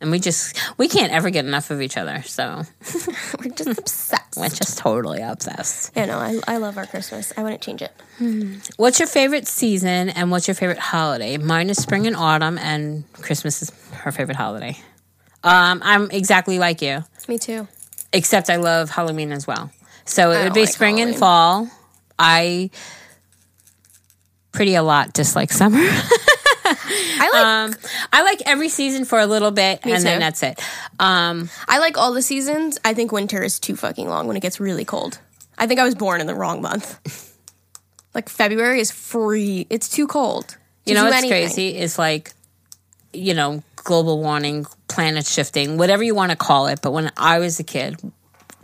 And we just, we can't ever get enough of each other. So We're just obsessed. we're just totally obsessed. Yeah, no, I, I love our Christmas. I wouldn't change it. What's your favorite season and what's your favorite holiday? Mine is spring and autumn, and Christmas is her favorite holiday. Um, I'm exactly like you, Me too. except I love Halloween as well. So it would be like spring and fall. I pretty a lot dislike summer. I like um, I like every season for a little bit, and then that's it. Um, I like all the seasons. I think winter is too fucking long when it gets really cold. I think I was born in the wrong month. Like February is free. It's too cold. you know what's anything. crazy is like, you know, global warming, planet shifting, whatever you want to call it. But when I was a kid,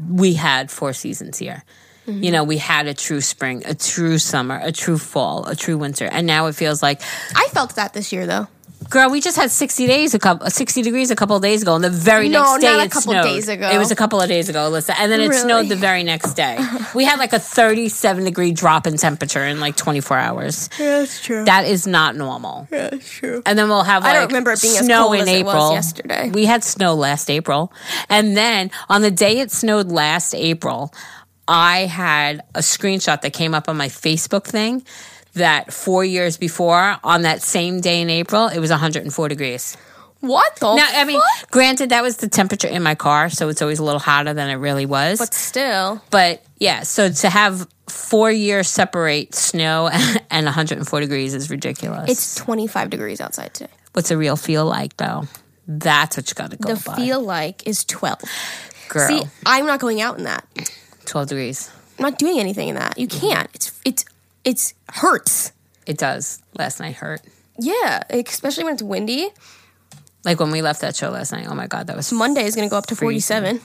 we had four seasons here. Mm-hmm. You know, we had a true spring, a true summer, a true fall, a true winter, and now it feels like, I felt that this year though. girl, we just had sixty days, a couple, sixty degrees a couple of days ago, and the very No, next day not a it couple snowed. days ago. It was a couple of days ago, Alyssa, and then it Really? snowed the very next day. we had like a thirty-seven degree drop in temperature in like twenty-four hours. Yeah, that's true. That is not normal. Yeah, that's true. And then we'll have like I don't remember it being snow in as it was April. yesterday. We had snow last April. And then on the day it snowed last April, I had a screenshot that came up on my Facebook thing that 4 years before on that same day in April, it was 104 degrees. What the? Now, I mean, fuck? granted that was the temperature in my car, so it's always a little hotter than it really was. but still, But yeah, so to have 4 years separate snow and 104 degrees is ridiculous. it's 25 degrees outside today. What's a real feel like though? That's what you got to go The by. feel like is 12. Girl, See, I'm not going out in that. 12 degrees. I'm not doing anything in that. You can't. It's it's it's hurts. It does. Last night hurt. Yeah, especially when it's windy. Like when we left that show last night. Oh my god, that was Monday is going to go up to Freezing. 47.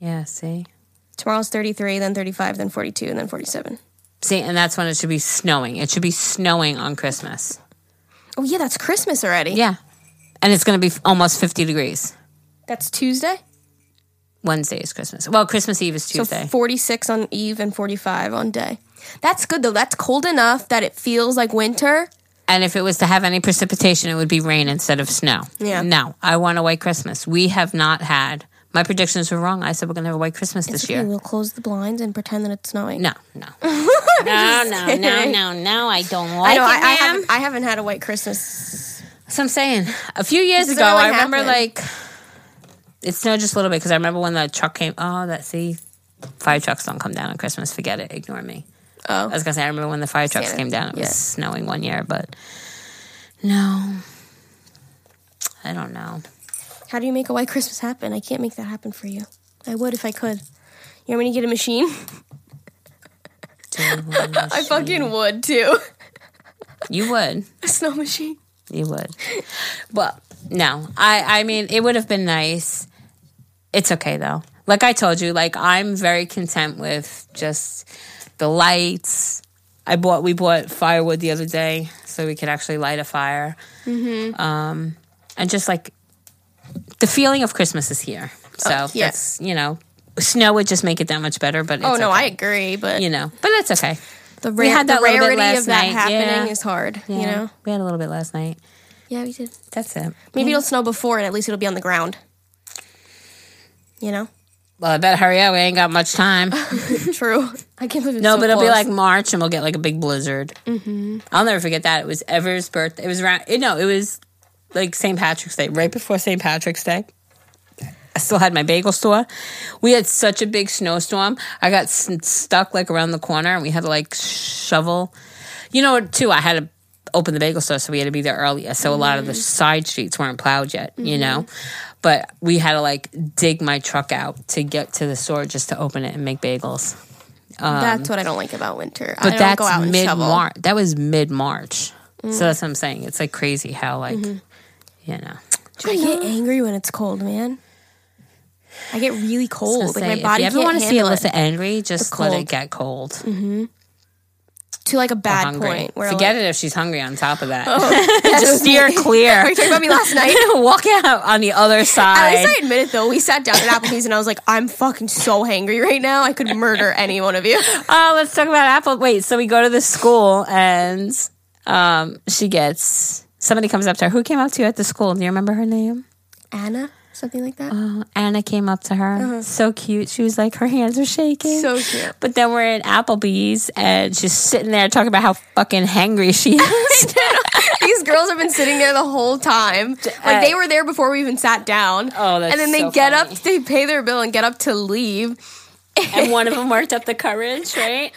Yeah, see. Tomorrow's 33, then 35, then 42, and then 47. See, and that's when it should be snowing. It should be snowing on Christmas. Oh yeah, that's Christmas already. Yeah. And it's going to be almost 50 degrees. That's Tuesday. Wednesday is Christmas. Well, Christmas Eve is Tuesday. So 46 on eve and 45 on day. That's good though. That's cold enough that it feels like winter. and if it was to have any precipitation, it would be rain instead of snow. Yeah. No, I want a white Christmas. We have not had. My predictions were wrong. I said we're going to have a white Christmas this Okay, year. we'll close the blinds and pretend that it's snowing. No, no. no, no, no, kidding. no, no. I don't I like know. it, I, I haven't. I haven't had a white Christmas. So I'm saying, a few years This ago, I remember happened. like it snowed just a little bit because I remember when the truck came. Oh, that see, fire trucks don't come down on Christmas. Forget it. Ignore me. Oh, I was gonna say I remember when the fire trucks Santa, came down. It was yeah. snowing one year, but no. I don't know. How do you make a white Christmas happen? I can't make that happen for you. I would if I could. You want me to get a machine? I fucking would too. You would. A snow machine. You would. Well, no. I I mean, it would have been nice. It's okay though. Like I told you, like I'm very content with just the lights. I bought we bought firewood the other day so we could actually light a fire. Mm-hmm. Um, and just like the feeling of Christmas is here. So Oh, yeah. you know, snow would just make it that much better. But Oh no, I agree, but you know, but it's okay. the, we had that the rarity of that night, happening yeah. is hard. Yeah, You know, we had a little bit last night. Yeah, we did. That's it. Maybe it'll snow before, and at least it'll be on the ground. You know, Well, I better hurry up. We ain't got much time. true. I can't believe it's No, so but it'll be close. like March, and we'll get like a big blizzard. Mm-hmm. I'll never forget that. It was Ever's birthday. It was around. You know, it was like St. Patrick's Day, right before St. Patrick's Day. I still had my bagel store. We had such a big snowstorm. I got s- stuck like around the corner, and we had to like shovel. You know, what too. I had to open the bagel store, so we had to be there earlier. So a lot of the mm-hmm. side streets weren't plowed yet. You mm-hmm. know. But we had to like dig my truck out to get to the store just to open it and make bagels. Um, that's what I don't like about winter. I But don't that's go out mid March. That was mid March. So mm. that's what I'm saying. It's like crazy how like mm-hmm. you know. Do I get angry when it's cold, man. I get really cold. Like say, my body if you ever want to see Alyssa it angry, just let it get cold. To like a bad point. Where Forget like, it if she's hungry. On top of that, That's just steer clear. Are you talking about me last night? Walk out on the other side. At least I admit it though. We sat down at Applebee's and I was like, I'm fucking so hangry right now. I could murder any one of you. Oh, let's talk about Apple. Wait, so we go to the school and um, she gets somebody comes up to her. Who came up to you at the school? Do you remember her name? Anna, something like that. Oh, Anna came up to her. So cute. She was like, her hands are shaking. Uh-huh. So cute. But then we're at Applebee's and she's sitting there talking about how fucking hangry she is. These girls have been sitting there the whole time. Like they were there before we even sat down. Oh, that's And then they so get funny. up, they pay their bill and get up to leave. and one of them worked up the courage, right?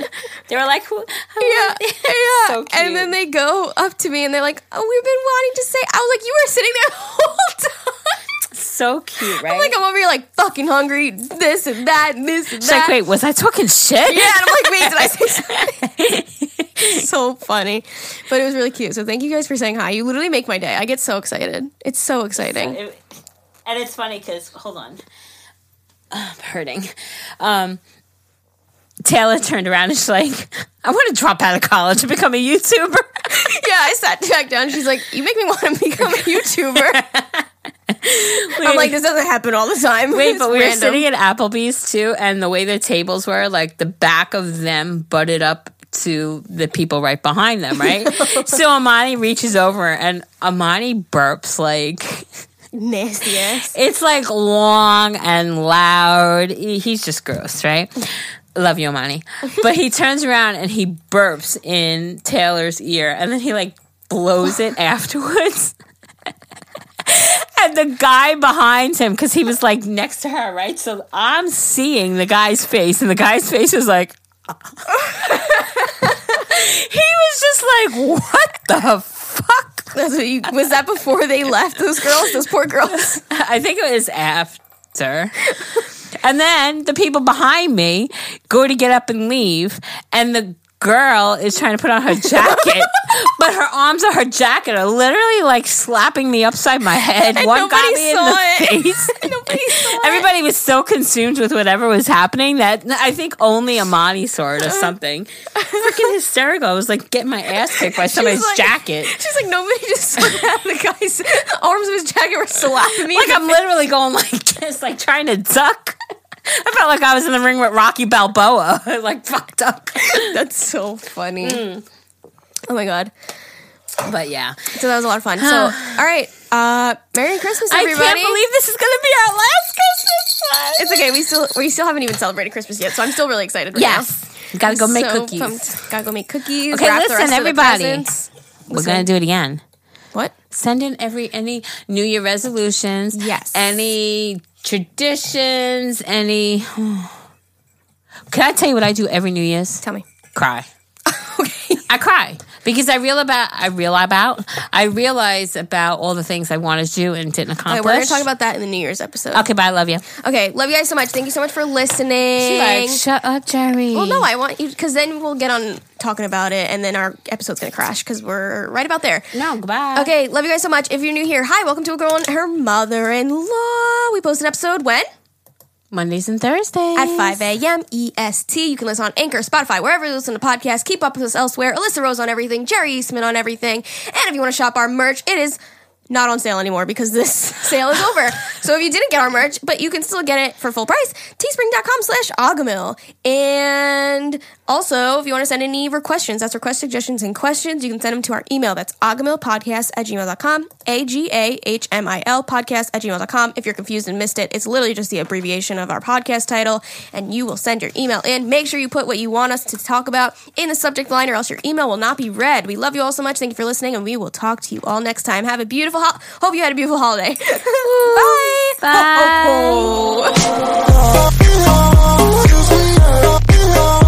They were like, who? Yeah, yeah. So cute. And then they go up to me and they're like, "Oh, we've been wanting to say." I was like, "You were sitting there the whole time." So cute, right? I'm like, I'm over here like fucking hungry, this and that, and this and She's that. like, wait, was I talking shit? Yeah, and I'm like, wait, did I say something? so funny. But it was really cute. So thank you guys for saying hi. You literally make my day. I get so excited. It's so exciting. It- and it's funny because hold on, I'm hurting. Um, Taylor turned around and she's like, "I want to drop out of college and become a YouTuber." yeah, I sat back down. She's like, you make me want to become a YouTuber. I'm like, this doesn't happen all the time. Wait, It's but we were sitting at Applebee's too, and the way the tables were, like the back of them butted up to the people right behind them, right? so Amani reaches over and Amani burps like nasty ass. it's like long and loud. He's just gross, right? Love you, Amani. But he turns around and he burps in Taylor's ear, and then he like blows it afterwards. and the guy behind him, because he was like next to her, right? So I'm seeing the guy's face, and the guy's face is like. he was just like, "What the fuck?" That's what you, was that before they left? Those girls, those poor girls. I think it was after. And then the people behind me go to get up and leave, and the girl is trying to put on her jacket, but her arms of her jacket are literally like slapping me upside my head. And One got me in the it. face. Nobody saw it. Everybody was so consumed with whatever was happening that I think only Amani saw it or uh. something. Freaking hysterical. I was like getting my ass kicked by somebody's like- jacket. She's like, nobody just. The guy's arms of his jacket were slapping me. like I'm literally going like this, like trying to duck. I felt like I was in the ring with Rocky Balboa, I like fucked up. That's so funny. Oh my god. But yeah, So that was a lot of fun. So, all right. Uh, Merry Christmas, everybody! I can't believe this is gonna be our last Christmas one. it's okay. We still we still haven't even celebrated Christmas yet, so I'm still really excited. Right yes, now. gotta go make So cookies. pumped. Gotta go make cookies. Okay, listen, rest of the everybody. We're gonna do it again. What? Send in every any New Year resolutions. Yes. Any traditions. Any. Can I tell you what I do every New Year's? Tell me. Cry. Okay. I cry because I real about I real about I realize about all the things I wanted to do and didn't accomplish. Okay, we're gonna talk about that in the New Year's episode. Okay, bye. I love you. Okay, love you guys so much. Thank you so much for listening. Like, shut up, Geri. well, no, I want you because then we'll get on talking about it, and then our episode's gonna crash because we're right about there. no. Goodbye. Okay, love you guys so much. If you're new here, hi, welcome to a girl and her mother-in-law. We post an episode when Mondays and Thursdays at 5 a.m. EST. You can listen on Anchor, Spotify, wherever you listen to podcasts. Keep up with us elsewhere. Alyssa Rose on everything, Geri Eastman on everything. And if you want to shop our merch, it is not on sale anymore because this sale is over. so if you didn't get our merch, but you can still get it for full price, teespring.com slash agahmil. And also, if you want to send any questions, that's request suggestions and questions, you can send them to our email. That's agahmilpodcast at gmail.com, A-G-A-H-M-I-L podcast at gmail.com. If you're confused and missed it, it's literally just the abbreviation of our podcast title, and you will send your email in. Make sure you put what you want us to talk about in the subject line, or else your email will not be read. We love you all so much. Thank you for listening, and we will talk to you all next time. Have a beautiful ho- hope you had a beautiful holiday. Bye. Bye. Ho, ho, ho.